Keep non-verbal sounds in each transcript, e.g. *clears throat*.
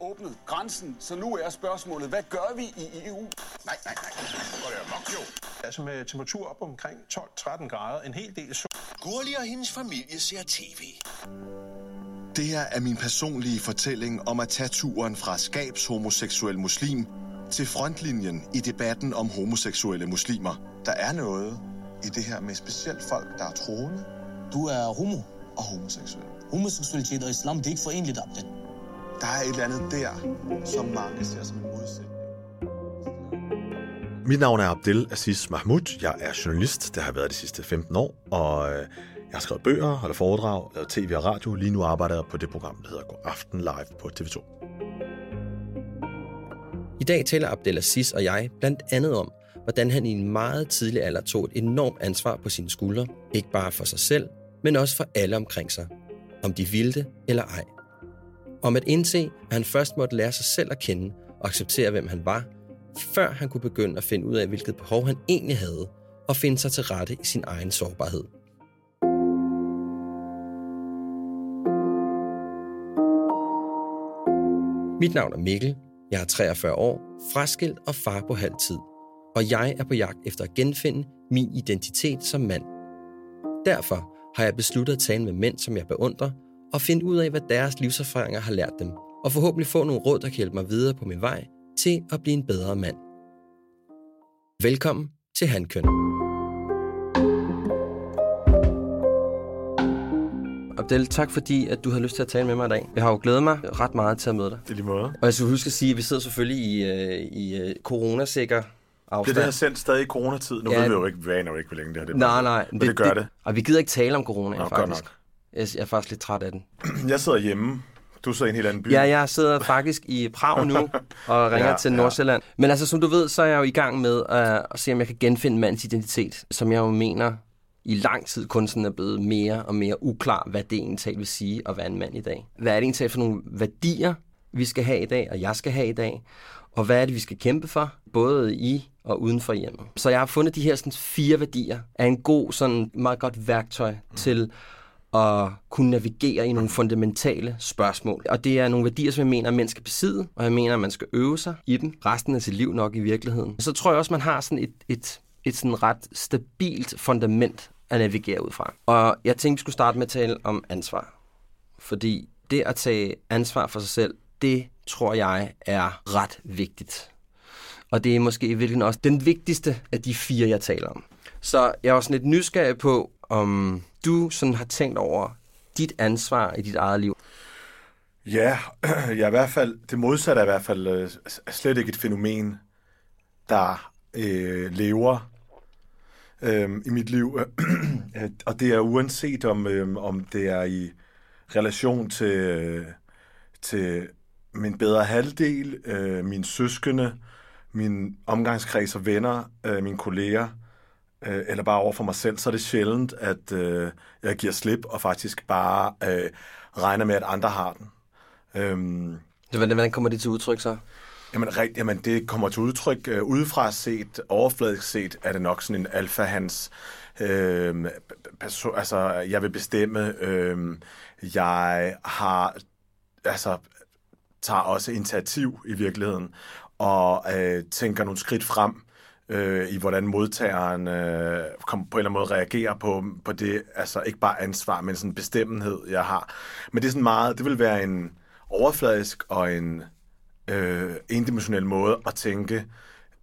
Har åbnet grænsen, så nu er spørgsmålet, hvad gør vi i EU? Nej, nej, nej. Går det amok, jo. Altså med temperatur op omkring 12-13 grader, en hel del sol. Gurli og hendes familie ser tv. Det her er min personlige fortælling om at tage turen fra skabs homoseksuel muslim til frontlinjen i debatten om homoseksuelle muslimer. Der er noget i det her med specielt folk, der er troende Du er homo. og homoseksuelle. Homoseksualitet og islam, det er ikke forenligt, Abdel. Der er et eller andet der, som mange ser som en modsætning. Mit navn er Abdel Aziz Mahmoud. Jeg er journalist, der har været de sidste 15 år, og øh, jeg har skrevet bøger, holdt foredrag, lavet tv og radio. Lige nu arbejder jeg på det program, der hedder God Aften Live på TV2. I dag taler Abdelaziz og jeg blandt andet om, hvordan han i en meget tidlig alder tog et enormt ansvar på sine skuldre, ikke bare for sig selv, men også for alle omkring sig, om de ville det eller ej. Om at indse, at han først måtte lære sig selv at kende og acceptere, hvem han var, før han kunne begynde at finde ud af, hvilket behov han egentlig havde, og finde sig til rette i sin egen sårbarhed. Mit navn er Mikkel, jeg er 43 år, fraskilt og far på halv tid, og jeg er på jagt efter at genfinde min identitet som mand. Derfor har jeg besluttet at tale med mænd, som jeg beundrer, og finde ud af, hvad deres livserfaringer har lært dem, og forhåbentlig få nogle råd, der kan hjælpe mig videre på min vej til at blive en bedre mand. Velkommen til Handkøn. Abdel, tak fordi at du har lyst til at tale med mig i dag. Jeg har jo glædet mig ret meget til at møde dig. Det er lige måde. Og jeg skal huske at sige, at vi sidder selvfølgelig i, øh, i øh, coronasikker afstand. Det er det her sendt stadig i coronatid. Nu Ja. ved vi jo ikke, jo ikke, hvor længe det her det Nej, nej. Men det, gør det. Og vi gider ikke tale om corona, Nå, godt faktisk. nok. Jeg, jeg er faktisk lidt træt af den. *clears throat* Jeg sidder hjemme. Du sidder i en helt anden by. Ja, jeg sidder *laughs* faktisk i Prag nu *laughs* og ringer Ja, ja, til ja. Nordsjælland. Men altså, som du ved, så er jeg jo i gang med uh, at se, om jeg kan genfinde mandens identitet, som jeg jo mener i lang tid kun sådan er blevet mere og mere uklar, hvad det egentlig vil sige at være en mand i dag. Hvad er det egentlig for nogle værdier, vi skal have i dag, og jeg skal have i dag? Og hvad er det, vi skal kæmpe for, både i og uden for hjemmet? Så jeg har fundet de her sådan, fire værdier af en god, sådan meget godt værktøj mm. til at kunne navigere i nogle fundamentale spørgsmål. Og det er nogle værdier, som jeg mener, at man skal besidde, og jeg mener, at man skal øve sig i dem resten af sit liv nok i virkeligheden. Så tror jeg også, man har sådan et, et, et sådan ret stabilt fundament at navigere ud fra. Og jeg tænkte, vi skulle starte med at tale om ansvar. Fordi det at tage ansvar for sig selv, det tror jeg er ret vigtigt. Og det er måske i virkeligheden også den vigtigste af de fire, jeg taler om. Så jeg er også lidt nysgerrig på, om du sådan har tænkt over dit ansvar i dit eget liv. Ja, *clears throat* jeg er i hvert fald, det modsatte er i hvert fald øh, slet ikke et fænomen, der øh, lever øh, i mit liv. *clears throat* Øh, og det er uanset om, øh, om det er i relation til, øh, til min bedre halvdel, øh, mine søskende, min omgangskreds og venner, øh, mine kolleger, øh, eller bare over for mig selv, så er det sjældent, at øh, jeg giver slip og faktisk bare øh, regner med, at andre har den. Øhm, Så hvordan hvordan kommer det til udtryk så? Jamen, rigt, jamen det kommer til udtryk øh, udefra set, overfladisk set, er det nok sådan en alfa-hans, øh, perso- altså jeg vil bestemme, øh, jeg har, altså tager også initiativ i virkeligheden, og øh, tænker nogle skridt frem, øh, i hvordan modtageren øh, kom, på en eller anden måde reagerer på, på det, altså ikke bare ansvar, men sådan bestemmenhed, jeg har. Men det er sådan meget, det vil være en overfladisk og en øh, endimensionel måde at tænke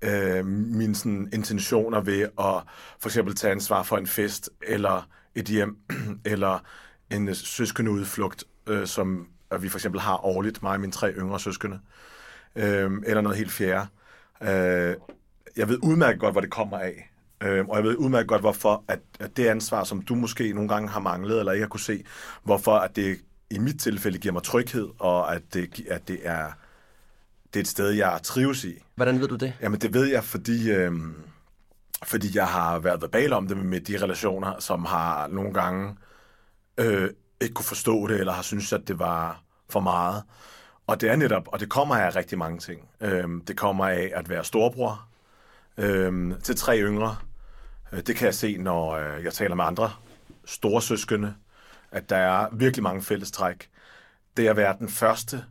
øh, mine sådan, intentioner ved at for eksempel tage ansvar for en fest, eller et hjem, *clears throat* eller en øh, søskende udflugt, øh, som vi for eksempel har årligt, mig og mine tre yngre søskende, øh, eller noget helt fjerde. Øh, jeg ved udmærket godt, hvor det kommer af. Øh, og jeg ved udmærket godt, hvorfor at, at det ansvar, som du måske nogle gange har manglet, eller ikke har kunne se, hvorfor at det i mit tilfælde giver mig tryghed, og at det, at det er det er et sted, jeg trives i. Hvordan ved du det? Jamen, det ved jeg, fordi, øh, fordi jeg har været verbal om det med de relationer, som har nogle gange øh, ikke kunne forstå det, eller har syntes, at det var for meget. Og det er netop, og det kommer af rigtig mange ting. Øh, det kommer af at være storbror øh, til tre yngre. Øh, Det kan jeg se, når øh, jeg taler med andre store søskende, at der er virkelig mange fællestræk. Det at være den første,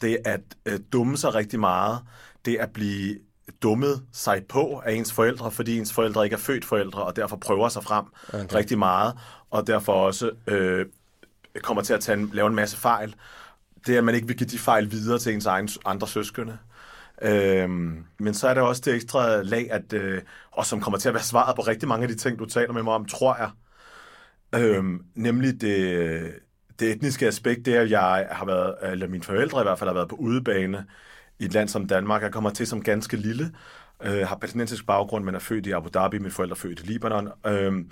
det at øh, dumme sig rigtig meget, det at blive dummet sig på af ens forældre, fordi ens forældre ikke er født forældre, og derfor prøver sig frem okay. rigtig meget, og derfor også øh, kommer til at tage en, lave en masse fejl. Det er, at man ikke vil give de fejl videre til ens egen, andre søskende. Øhm, men så er der også det ekstra lag, at, øh, og som kommer til at være svaret på rigtig mange af de ting, du taler med mig om, tror jeg. Øhm, nemlig det, det etniske aspekt, det er, at jeg har været, eller mine forældre i hvert fald har været på udebane i et land som Danmark. Jeg kommer til som ganske lille, øh, har palæstinensisk baggrund, men er født i Abu Dhabi, mine forældre er født i Libanon. Øhm,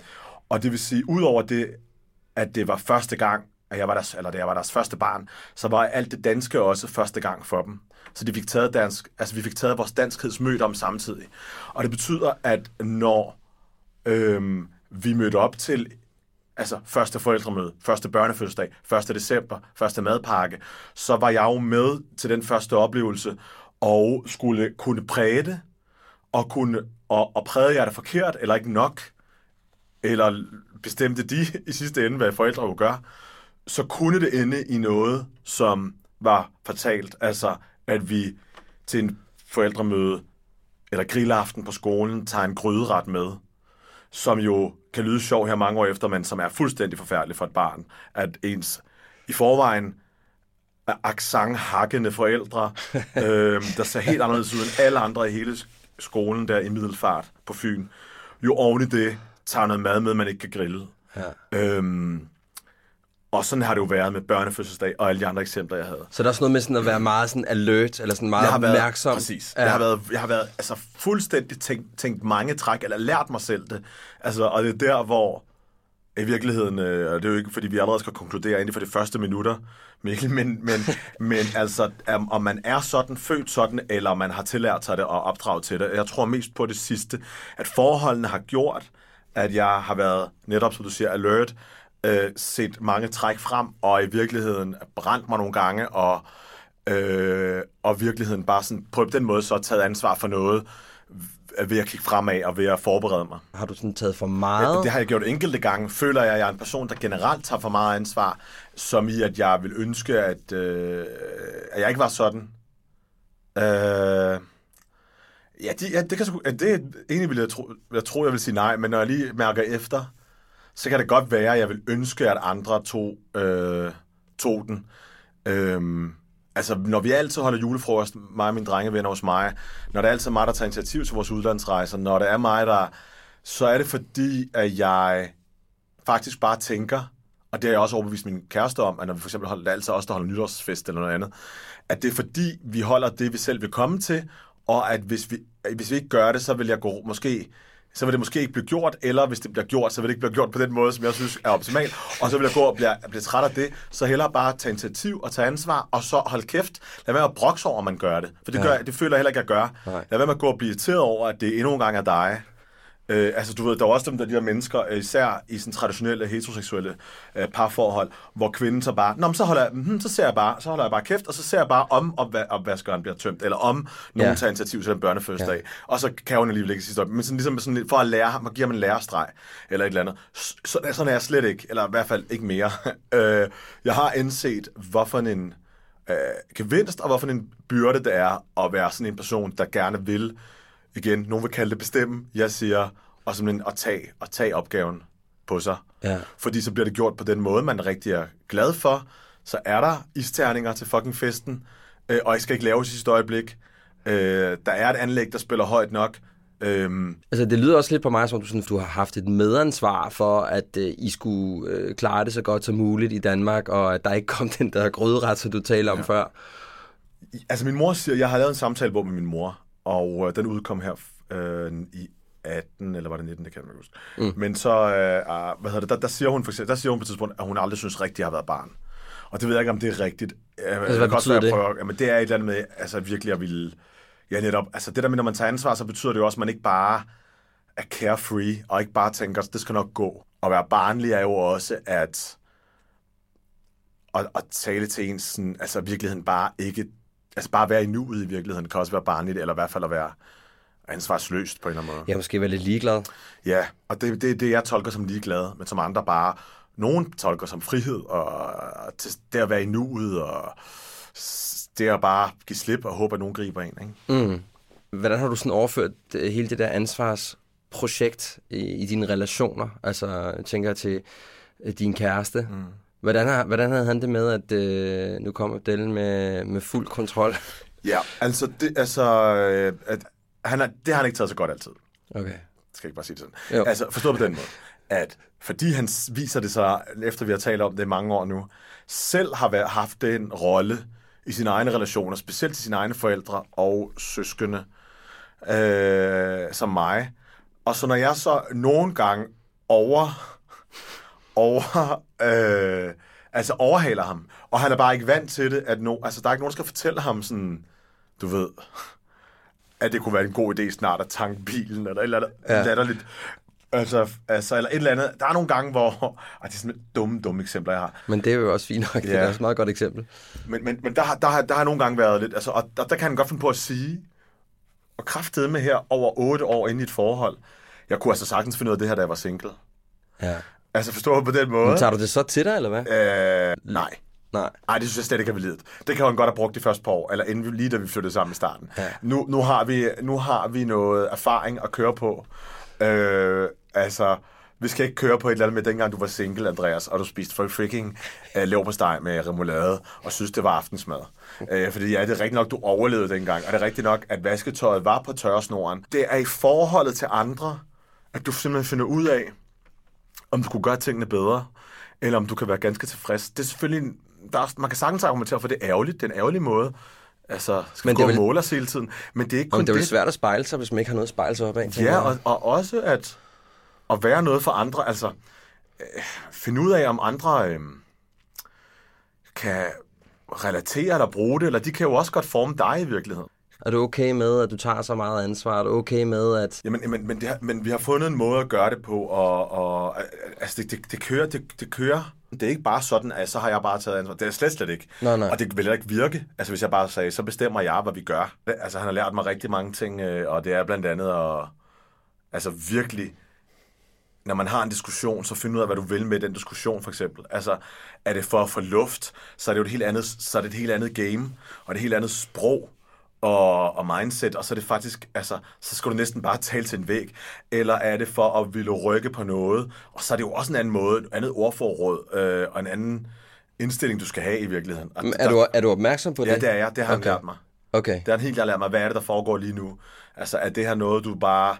og det vil sige, udover det, at det var første gang, at jeg var deres, eller da jeg var deres første barn, så var alt det danske også første gang for dem. Så de fik taget dansk, altså vi fik taget vores danskhedsmøde om samtidig. Og det betyder, at når øhm, vi mødte op til altså første forældremøde, første børnefødselsdag, 1. december, første madpakke, så var jeg jo med til den første oplevelse og skulle kunne præge det, og, kunne, og, og prægede jeg det forkert, eller ikke nok, eller bestemte de i sidste ende, hvad forældre jo gør, så kunne det ende i noget, som var fatalt. Altså, at vi til en forældremøde eller grillaften på skolen tager en gryderet med, som jo kan lyde sjov her mange år efter, men som er fuldstændig forfærdelig for et barn. At ens i forvejen accent-hakkende forældre, *laughs* øh, der ser helt anderledes ud end alle andre i hele skolen der i Middelfart på Fyn, jo oven i det tager noget mad med, man ikke kan grille. Ja. Øhm, og sådan har det jo været med børnefødselsdag og alle de andre eksempler, jeg havde. Så der er også noget med sådan at være meget sådan alert, eller sådan meget jeg har været, opmærksom. Præcis. Ja. Jeg har været, jeg har været altså, fuldstændig tænkt, tænkt mange træk, eller lært mig selv det. Altså, og det er der, hvor i virkeligheden, øh, og det er jo ikke, fordi vi allerede skal konkludere inden for de første minutter, *laughs* Mikkel, men, men, men altså, om om man er sådan, født sådan, eller om man har tillært sig det og opdraget til det. Jeg tror mest på det sidste, at forholdene har gjort, at jeg har været, netop som du siger, alert, øh, set mange træk frem, og i virkeligheden brændt mig nogle gange, og, øh, og virkeligheden bare sådan, på den måde så taget ansvar for noget, ved at kigge fremad og ved at forberede mig. Har du sådan taget for meget? Ja, det har jeg gjort enkelte gange. Føler jeg, at jeg er en person, der generelt tager for meget ansvar, som i, at jeg vil ønske, at, øh, at jeg ikke var sådan. Øh, ja, de, ja, det kan sgu, ja, det, egentlig vil jeg, tro, jeg tror, jeg vil sige nej, men når jeg lige mærker efter, så kan det godt være, at jeg vil ønske, at andre tog, øh, tog den. Øhm, altså, når vi altid holder julefrokost, mig og mine drengevenner hos mig, når det er altid mig, der tager initiativ til vores udlandsrejser, når det er mig, der... Så er det fordi, at jeg faktisk bare tænker, og det har jeg også overbevist min kæreste om, at når vi for eksempel holder, det er altid os, der holder nytårsfest eller noget andet, at det er fordi, vi holder det, vi selv vil komme til, og at hvis vi, hvis vi ikke gør det, så vil jeg gå måske så vil det måske ikke blive gjort, eller hvis det bliver gjort, så vil det ikke blive gjort på den måde, som jeg synes er optimal, og så vil jeg gå og blive, blive træt af det, så hellere bare tage initiativ og tage ansvar, og så hold kæft, lad være med at brokse over, at man gør det, for det, gør, det føler jeg heller ikke, at jeg gør. Nej. Lad være med at gå og blive irriteret over, at det endnu en gang er dig. Øh, altså, du ved, der er også dem, der de her mennesker, øh, især i sådan traditionelle heteroseksuelle øh, parforhold, hvor kvinden så bare, Nå, men så, holder jeg, mm, så ser jeg bare, så holder jeg bare kæft, og så ser jeg bare om opva- opvaskeren bliver tømt, eller om nogen Ja. tager initiativ til den børnefødselsdag, ja. og så kan hun alligevel ikke sidste op. Men sådan, ligesom sådan, lidt for at lære ham, at give ham en lærestreg, eller et eller andet. Så, sådan er jeg slet ikke, eller i hvert fald ikke mere. *laughs* øh, jeg har indset, hvorfor en øh, gevinst, og hvorfor en byrde det er at være sådan en person, der gerne vil, igen, nogen vil kalde det bestemme, jeg siger, og simpelthen at tage, at tage opgaven på sig. Ja. Fordi så bliver det gjort på den måde, man rigtig er glad for. Så er der isterninger til fucking festen, øh, og jeg skal ikke lave i sidste øjeblik. Øh, der er et anlæg, der spiller højt nok. Øhm, Altså, det lyder også lidt på mig, som om du, sådan, du har haft et medansvar for, at øh, I skulle øh, klare det så godt som muligt i Danmark, og at der ikke kom den der grøderet, som du talte om ja. før. Altså min mor siger, jeg har lavet en samtalebog med min mor, og øh, den udkom her øh, i 18, eller var det 19, det kan jeg ikke huske. Mm. Men så, øh, øh, hvad hedder det, der, der, siger hun for eksempel, der siger hun på et tidspunkt, at hun aldrig synes rigtigt, at jeg har været barn. Og det ved jeg ikke, om det er rigtigt. Altså, hvad betyder det? Prøver, jamen, det er et eller andet med, altså virkelig at ville... Ja, netop. Altså det der med, når man tager ansvar, så betyder det jo også, at man ikke bare er carefree, og ikke bare tænker, det skal nok gå. At være barnlig er jo også, at at, at tale til en sådan, altså virkeligheden bare ikke, altså bare være i nuet i virkeligheden, kan også være barnligt, eller i hvert fald at være ansvarsløst på en eller anden måde. Jeg måske være lidt ligeglad. Ja, og det er det, det, jeg tolker som ligeglad, men som andre bare, nogen tolker som frihed, og det at være i nuet, og det at bare give slip og håbe, at nogen griber en. Ikke? Mm. Hvordan har du sådan overført øh, hele det der ansvarsprojekt i, i dine relationer? Altså, jeg tænker til øh, din kæreste. Mm. Hvordan, har, hvordan havde han det med, at øh, nu kommer Dellen med, med fuld kontrol? *laughs* Ja, altså, det, altså øh, at, han er, det har han ikke taget så godt altid. Okay. skal jeg ikke bare sige det sådan. Jo. Altså, forstå på den måde, at fordi han viser det sig, efter vi har talt om det i mange år nu, selv har været, haft den rolle i sine egne relationer, specielt til sine egne forældre og søskende, øh, som mig. Og så når jeg så nogle gange over, over, øh, altså overhaler ham, og han er bare ikke vant til det, at no, altså, der er ikke nogen, der skal fortælle ham sådan, du ved, at det kunne være en god idé snart at tanke bilen, eller et eller andet ja. Latterligt. Altså, altså, eller et eller andet. Der er nogle gange, hvor... Ej, det er sådan dumme, dumme eksempler, jeg har. Men det er jo også fint nok. Det Ja. er også et meget godt eksempel. Men, men, men der, har- der, har, der har nogle gange været lidt... Altså, og der, der kan han godt finde på at sige, og kraftede med her over otte år inde i et forhold, jeg kunne altså sagtens finde ud af det her, da jeg var single. Ja. Altså, forstår du på den måde? Men tager du det så til dig, eller hvad? Øh, nej. Nej. Nej, det synes jeg slet ikke er validt. Det kan han godt have brugt de første par år, eller inden vi, lige da vi flyttede sammen i starten. Ja. Nu, nu, har vi, nu har vi noget erfaring at køre på. Øh, altså, vi skal ikke køre på et eller andet med dengang du var single, Andreas, og du spiste for freaking uh, leverpostej med remoulade, og synes, det var aftensmad. Uh, fordi ja, det er rigtigt nok, du overlevede dengang, og det er rigtigt nok, at vasketøjet var på tørresnoren. Det er i forholdet til andre, at du simpelthen finder ud af, om du kunne gøre tingene bedre, eller om du kan være ganske tilfreds. Det er selvfølgelig, der er, man kan sagtens argumentere for, det er ærgerligt, det er en ærgerlig måde. Altså, skal Men gå det er og måle os hele tiden. Men det er ikke kun Men det er jo svært at spejle sig, hvis man ikke har noget at spejle sig op af. Ja, og, og også at, at være noget for andre. Altså, øh, finde ud af, om andre øh, kan relatere eller bruge det, eller de kan jo også godt forme dig i virkeligheden. Er du okay med, at du tager så meget ansvar? Er du okay med, at... Jamen, men, men, det har, men vi har fundet en måde at gøre det på, og, og altså, det, det, det, kører, det, det kører. Det er ikke bare sådan, at så har jeg bare taget ansvar. Det er slet, slet ikke. Nej, nej. Og det vil heller ikke virke, altså hvis jeg bare sagde, så bestemmer jeg, hvad vi gør. Altså han har lært mig rigtig mange ting, øh, og det er blandt andet at altså virkelig, når man har en diskussion, så finde ud af, hvad du vil med den diskussion, for eksempel. Altså, er det for at få luft, så er det jo et helt andet, så er det et helt andet game, og et helt andet sprog og, og mindset, og så er det faktisk, altså, så skal du næsten bare tale til en væg, eller er det for at ville rykke på noget, og så er det jo også en anden måde, et andet ordforråd, øh, og en anden indstilling, du skal have i virkeligheden. Og Er du, er du opmærksom på det? Ja, det er jeg, det har han Okay. lært mig. Okay. Det har han helt klart lært mig. Hvad er det, der foregår lige nu? Altså, er det her noget, du bare...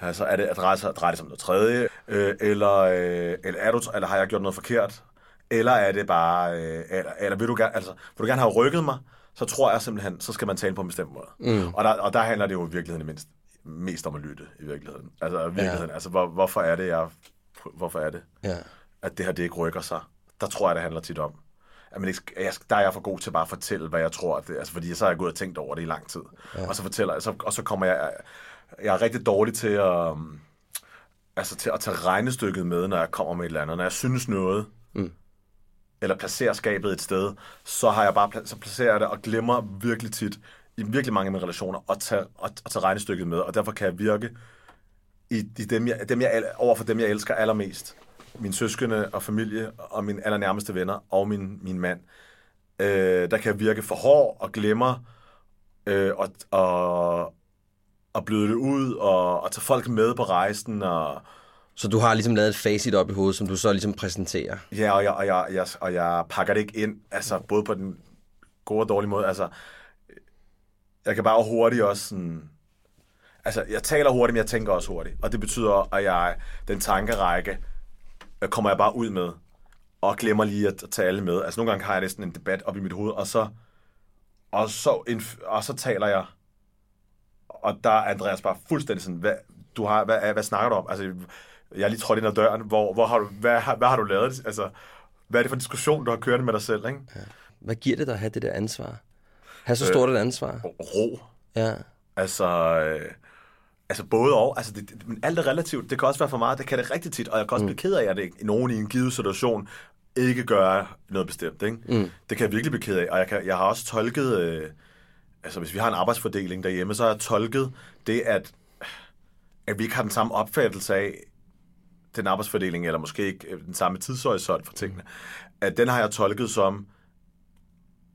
Altså, er det at dreje, sig, dreje det som noget tredje? Øh, eller, øh, eller, er du, eller har jeg gjort noget forkert? Eller er det bare... Øh, eller, eller vil, du gerne, altså, vil du gerne have rykket mig? Så tror jeg simpelthen, så skal man tale på en bestemt måde. Mm. Og, der, og der handler det jo i virkeligheden mindst, mest om at lytte, i virkeligheden. Altså, i virkeligheden. Ja. Altså, hvor, hvorfor er det, jeg... Hvorfor er det, Ja. at det her, det ikke rykker sig? Der tror jeg, det handler tit om. At man ikke, jeg, der er jeg for god til bare at fortælle, hvad jeg tror. At det, altså, fordi så har jeg gået og tænkt over det i lang tid. Ja. Og så fortæller jeg, så, og så kommer jeg... Jeg er rigtig dårlig til at, altså til at tage regnestykket med, når jeg kommer med et eller andet. Når jeg synes noget, mm eller placerer skabet et sted, så har jeg bare så placerer jeg det og glemmer virkelig tit i virkelig mange af mine relationer at tage, at, at tage regnestykket med, og derfor kan jeg virke i, i dem, jeg, dem jeg, over for dem, jeg elsker allermest. Min søskende og familie, og mine allernærmeste venner, og min, min mand. Øh, der kan jeg virke for hård og glemmer, øh, og, og, og bløde det ud, og, og tage folk med på rejsen, og, så du har ligesom lavet et facit op i hovedet, som du så ligesom præsenterer. Ja, og jeg, og jeg, jeg, og jeg pakker det ikke ind, altså både på den gode og dårlige måde. Altså, jeg kan bare hurtigt også sådan... Altså, jeg taler hurtigt, men jeg tænker også hurtigt. Og det betyder, at jeg, den tankerække øh, kommer jeg bare ud med, og glemmer lige at, tage alle med. Altså, nogle gange har jeg næsten en debat op i mit hoved, og så, og så, inf- og så taler jeg, og der er Andreas bare fuldstændig sådan, hvad, du har, hvad, hvad snakker du om? Altså, jeg er lige trådt ind ad døren, hvor, hvor har du, hvad, har- hvad har du lavet? Altså, hvad er det for en diskussion, du har kørt med dig selv, ikke? Hvad giver det dig at have det der ansvar? Have så stort et ansvar? Ro. Ja. Altså, øh, altså både og. Altså, det, det, men alt er relativt. Det kan også være for meget. Det kan det rigtig tit. Og jeg kan også blive ked af, at det, nogen i en givet situation ikke gør noget bestemt. Ikke? Mm. Det kan jeg virkelig blive ked af. Og jeg, kan, jeg har også tolket... Øh, altså, hvis vi har en arbejdsfordeling derhjemme, så har jeg tolket det, at, at vi ikke har den samme opfattelse af den arbejdsfordeling, eller måske ikke øh, den samme tidshorisont for tingene. At den har jeg tolket som,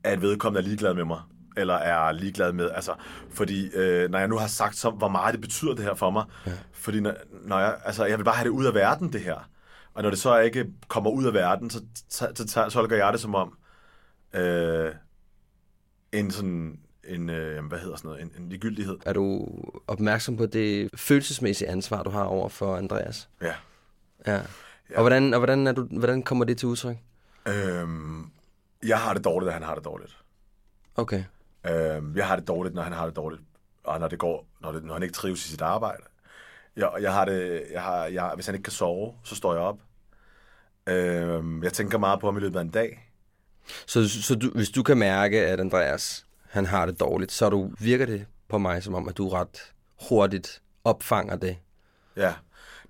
at vedkommende er ligeglad med mig eller er ligeglad med. Altså, fordi øh, når jeg nu har sagt, så, hvor meget det betyder det her for mig, ja. fordi når, når jeg, altså, jeg vil bare have det ud af verden, det her. Og når det så ikke kommer ud af verden, så, så, så, så tolker jeg det som om øh, en sådan en, øh, hvad hedder sådan noget, en, en ligegyldighed. Er du opmærksom på det følelsesmæssige ansvar, du har over for Andreas? Ja. Ja. Og hvordan, og hvordan, er du, hvordan kommer det til udtryk? Øhm, jeg har det dårligt, og han har det dårligt. Okay. Øhm, jeg har det dårligt, når han har det dårligt, og når det går, når, det, når han ikke trives i sit arbejde. Jeg, jeg har det, jeg har, jeg, hvis han ikke kan sove, så står jeg op. Øhm, jeg tænker meget på ham i løbet af en dag. Så, så du, hvis du kan mærke, at Andreas han har det dårligt, så du, virker det på mig som om, at du ret hurtigt opfanger det. Ja,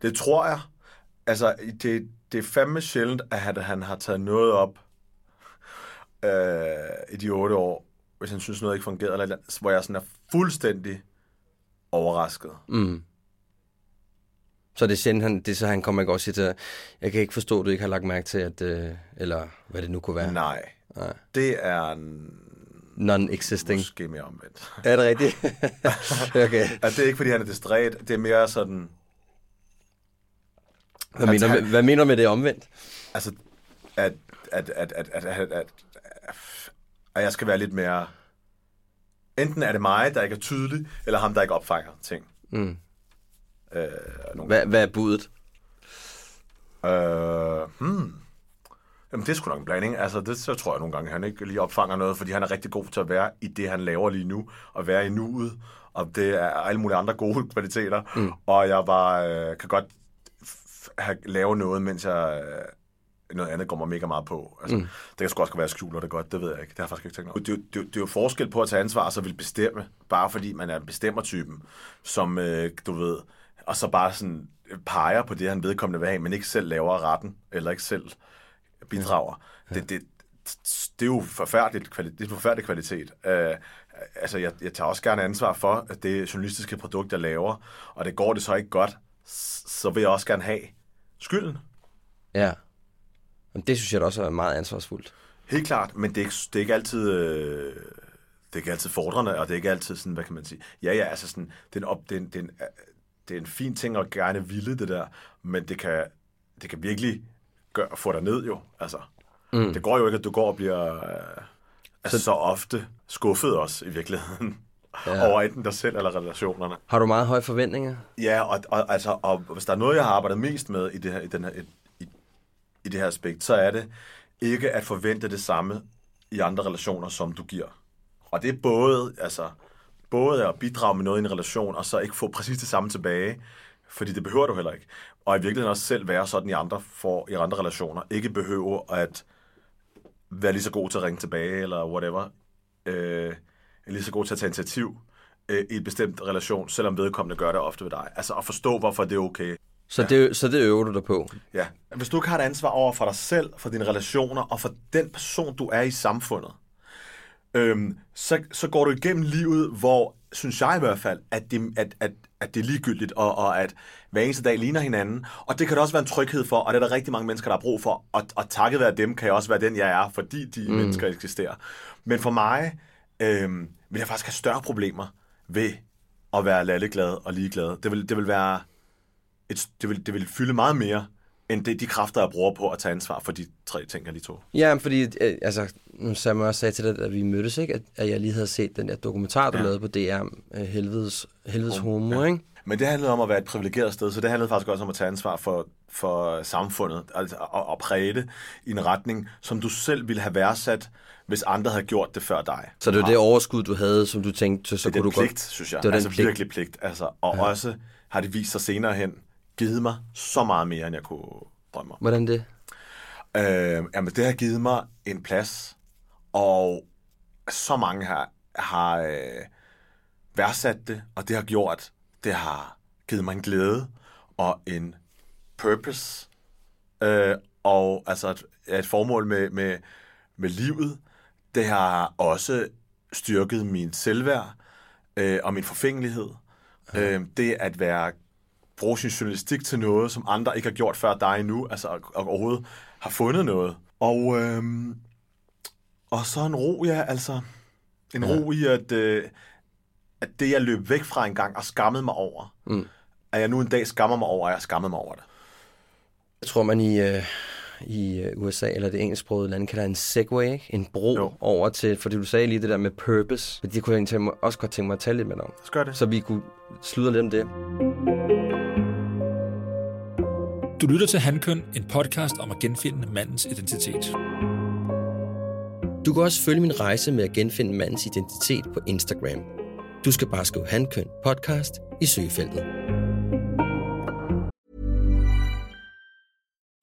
det tror jeg. Altså, det, det er fandme sjældent, at han, han har taget noget op øh, i de otte år, hvis han synes noget ikke fungerede, eller, eller hvor jeg sådan er fuldstændig overrasket. Mm. Så det er sjældent, han, det er så han kommer ikke også til, jeg kan ikke forstå, at du ikke har lagt mærke til, at, øh, eller hvad det nu kunne være. Nej, Nej. det er Non-existing. måske mere omvendt. Er det rigtigt? *laughs* okay. Altså, det er ikke, fordi han er distræt. Det er mere sådan... Hvad mener, med, hvad mener du med det omvendt? Altså, at, at, at, at, at, at, at, at jeg skal være lidt mere... Enten er det mig, der ikke er tydelig, eller ham, der ikke opfanger ting. Mm. Øh, Hvad, hvad er budet? Øh, hmm. Jamen, det er sgu nok en blanding. Altså, det så tror jeg nogle gange, han ikke lige opfanger noget, fordi han er rigtig god til at være i det, han laver lige nu, og være i nuet, og det er alle mulige andre gode *laughs* kvaliteter. Mm. Og jeg var, øh, kan godt f- have, lave noget, mens jeg... Øh, noget andet går mig mega meget på. Altså, mm. Det kan sgu også være, skjuler det godt, det ved jeg ikke. Det har jeg faktisk ikke tænkt over. Det, er jo- det, det er jo forskel på at tage ansvar og så vil bestemme, bare fordi man er bestemmertypen, som øh, du ved, og så bare sådan peger på det, han vedkommende vil have, men ikke selv laver retten, eller ikke selv bidrager. Ja. Det, det, det er jo forfærdeligt, kvali- det er forfærdelig kvalitet. Uh, altså, jeg, jeg tager også gerne ansvar for at det journalistiske produkt, jeg laver, og det går det så ikke godt, så vil jeg også gerne have skylden. Ja. Jamen, det synes jeg da også er meget ansvarsfuldt. Helt klart, men det er ikke, det er ikke altid... Øh, det er ikke altid fordrende, og det er ikke altid sådan, hvad kan man sige... Ja, ja, altså sådan, det er en, op, det er en, det er en, det er en fin ting at gerne ville det der, men det kan, det kan virkelig gøre, få dig ned jo, altså. Mm. Det går jo ikke, at du går og bliver øh, altså, så... så ofte skuffet også i virkeligheden. Ja. over enten dig selv eller relationerne. Har du meget høje forventninger? Ja, og, og, altså, og hvis der er noget, jeg har arbejdet mest med i det her, i den her, i, i, det her aspekt, så er det ikke at forvente det samme i andre relationer, som du giver. Og det er både, altså, både at bidrage med noget i en relation, og så ikke få præcis det samme tilbage, fordi det behøver du heller ikke. Og i virkeligheden også selv være sådan i andre, for, i andre relationer. Ikke behøve at være lige så god til at ringe tilbage, eller whatever. Øh, lige så god til at tage initiativ øh, i et bestemt relation, selvom vedkommende gør det ofte ved dig. Altså at forstå, hvorfor det er okay. Så, ja. det, så det øver du dig på? Ja. Hvis du ikke har et ansvar over for dig selv, for dine relationer og for den person, du er i samfundet, øhm, så, så går du igennem livet, hvor, synes jeg i hvert fald, at det, at, at, at det er ligegyldigt, og, og at hver eneste dag ligner hinanden. Og det kan der også være en tryghed for, og det er der rigtig mange mennesker, der har brug for. Og, og takket være dem, kan jeg også være den, jeg er, fordi de mm. mennesker eksisterer. Men for mig øhm, vil jeg faktisk have større problemer ved at være lalleglad og ligeglad. Det vil, det vil være et, det, vil, det vil fylde meget mere, end det, de kræfter, jeg bruger på at tage ansvar for de tre ting, jeg lige tog. Ja, fordi, øh, altså, nu Sam også sagde til dig, at vi mødtes, ikke? At, at jeg lige havde set den der dokumentar, du Ja. lavede på DR, øh, Helvedes, Helvedes Homo, ja. ikke? Men det handlede om at være et privilegeret sted, så det handlede faktisk også om at tage ansvar for, for samfundet, altså at, at præge det i en retning, som du selv ville have værdsat, hvis andre havde gjort det før dig. Så det var det overskud, du havde, som du tænkte, så, det er kunne du pligt, godt... synes jeg. Det var altså den pligt. virkelig pligt. Altså, og ja. også har det vist sig senere hen, givet mig så meget mere, end jeg kunne drømme om. Hvordan det? Øh, jamen, det har givet mig en plads, og så mange her har øh, værdsat det, og det har gjort, det har givet mig en glæde og en purpose, øh, og altså et, et formål med, med, med livet. Det har også styrket min selvværd øh, og min forfængelighed. Øh, det at være bruge sin journalistik til noget, som andre ikke har gjort før dig endnu, altså og, og overhovedet har fundet noget. Og, øhm, og så en ro, ja, altså en ja. ro i, at, øh, at det, jeg løb væk fra en gang og skammede mig over, mm. at jeg nu en dag skammer mig over, at jeg skammede mig over det. Jeg tror, man i, øh, i øh, USA, eller det engelsksprogede land, kalder en segway, ikke? en bro jo. over til, fordi du sagde lige det der med purpose, men det kunne jeg egentlig også godt tænke mig at tale lidt med dig om. Så gør det. Så vi kunne sludre lidt om det. Du lytter til Handkøn, en podcast om at genfinde mandens identitet. Du kan også følge min rejse med at genfinde mandens identitet på Instagram. Du skal bare skrive Handkøn podcast i søgefeltet.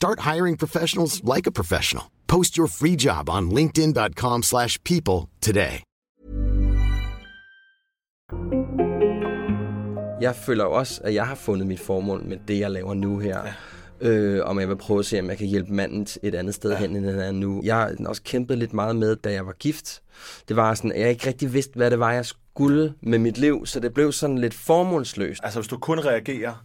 Start hiring professionals like a professional. Post your free job on linkedin.com/people slash people today. Jeg føler jo også, at jeg har fundet mit formål med det, jeg laver nu her. Ja. Øh, om jeg vil prøve at se, om jeg kan hjælpe manden et andet sted ja. hen, end han er nu. Jeg har også kæmpet lidt meget med, da jeg var gift. Det var sådan, at jeg ikke rigtig vidste, hvad det var, jeg skulle med mit liv, så det blev sådan lidt formålsløst. Altså, hvis du kun reagerer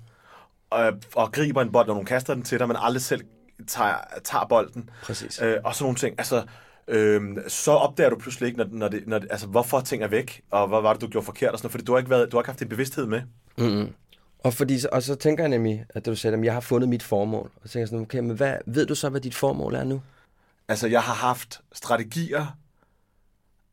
og, og griber en bold, når nogen kaster den til dig, men aldrig selv tager, tager bolden. Præcis. Øh, og sådan nogle ting. Altså, øh, så opdager du pludselig ikke, når, når det, når det, altså, hvorfor ting er væk, og hvad var det, du gjorde forkert, og sådan noget, fordi du har ikke, været, du har ikke haft en bevidsthed med. Mm-hmm. Og, fordi, og så tænker jeg nemlig, at du sagde, at jeg har fundet mit formål. Og så tænker jeg sådan, okay, men hvad, ved du så, hvad dit formål er nu? Altså, jeg har haft strategier,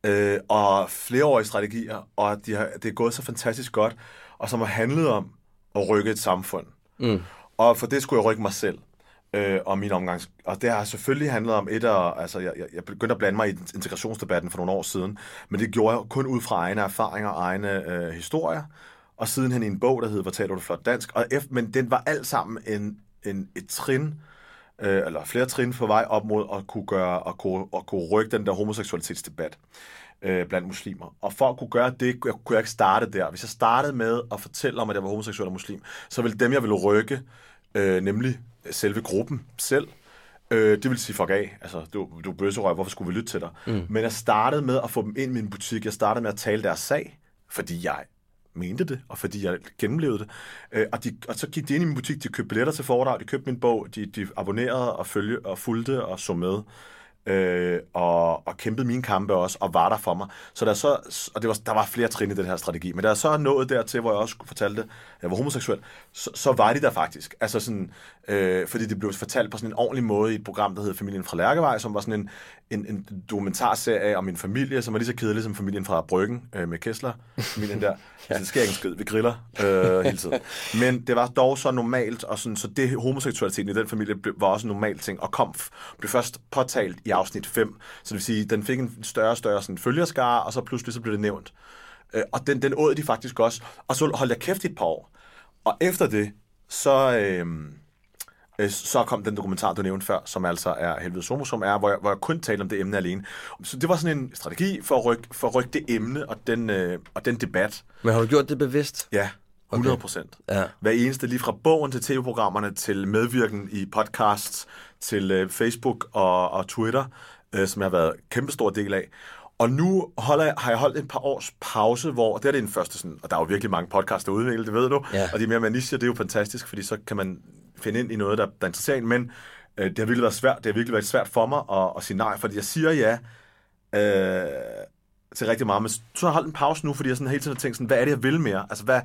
øh, og flereårige strategier, og de har, det er gået så fantastisk godt, og som har handlet om at rykke et samfund. Mm. Og for det skulle jeg rykke mig selv øh, og min omgang. Og det har selvfølgelig handlet om et af, altså jeg, jeg begyndte at blande mig i integrationsdebatten for nogle år siden, men det gjorde jeg kun ud fra egne erfaringer og egne øh, historier, og sidenhen i en bog, der hedder Hvor taler du flot dansk, og F, men den var alt sammen en, en, et trin, øh, eller flere trin på vej op mod at kunne gøre, og kunne, at kunne rykke den der homoseksualitetsdebat øh, blandt muslimer. Og for at kunne gøre det, kunne jeg ikke starte der. Hvis jeg startede med at fortælle om, at jeg var homoseksuel og muslim, så ville dem, jeg ville rykke, øh, nemlig selve gruppen selv, øh, det vil sige fuck af. Altså, du, du er bøsserøg, hvorfor skulle vi lytte til dig? Mm. Men jeg startede med at få dem ind i min butik. Jeg startede med at tale deres sag, fordi jeg mente det, og fordi jeg gennemlevede det. Øh, og, de, og så gik de ind i min butik, de købte billetter til foredrag, de købte min bog, de, de abonnerede og, følge, og fulgte og så med øh, og, og kæmpede mine kampe også, og var der for mig. Så der, så, og det var, der var flere trin i den her strategi, men da jeg så nået dertil, hvor jeg også fortalte, at jeg var homoseksuel, så, så var de der faktisk. Altså sådan, øh, fordi det blev fortalt på sådan en ordentlig måde i et program, der hed Familien fra Lærkevej, som var sådan en, en, en dokumentarserie om min familie, som var lige så kedelig som familien fra Bryggen øh, med Kessler, familien der. *laughs* ja. Altså, det sker ikke en skid, vi griller øh, hele tiden. Men det var dog så normalt, og sådan, så det homoseksualiteten i den familie blev, var også en normal ting, og kom, blev først påtalt i afsnit 5. Så det vil sige, den fik en større og større sådan, følgerskare, og så pludselig så blev det nævnt. Øh, og den, den åd de faktisk også. Og så holdt jeg kæft i et par år. Og efter det, så... Øh, så kom den dokumentar, du nævnte før, som altså er Helvede Homo, som er, hvor jeg, hvor jeg kun talte om det emne alene. Så det var sådan en strategi for at rykke, for at rykke det emne og den, øh, og den debat. Men har du gjort det bevidst? Ja, 100 procent. Okay. Ja. Hver eneste, lige fra bogen til tv-programmerne, til medvirken i podcasts, til øh, Facebook og, og Twitter, øh, som jeg har været en kæmpe stor del af. Og nu holder jeg, har jeg holdt en par års pause, hvor det er det den første sådan, og der er jo virkelig mange podcasts, der udvikler, det ved du, Ja. og de er mere med niche, det er jo fantastisk, fordi så kan man finde ind i noget, der, der interesserer en, men øh, det har virkelig været svært, det har virkelig været svært for mig at, at sige nej, fordi jeg siger ja øh, til rigtig meget, men så har jeg holdt en pause nu, fordi jeg sådan hele tiden har tænkt sådan, hvad er det, jeg vil mere? Altså, hvad,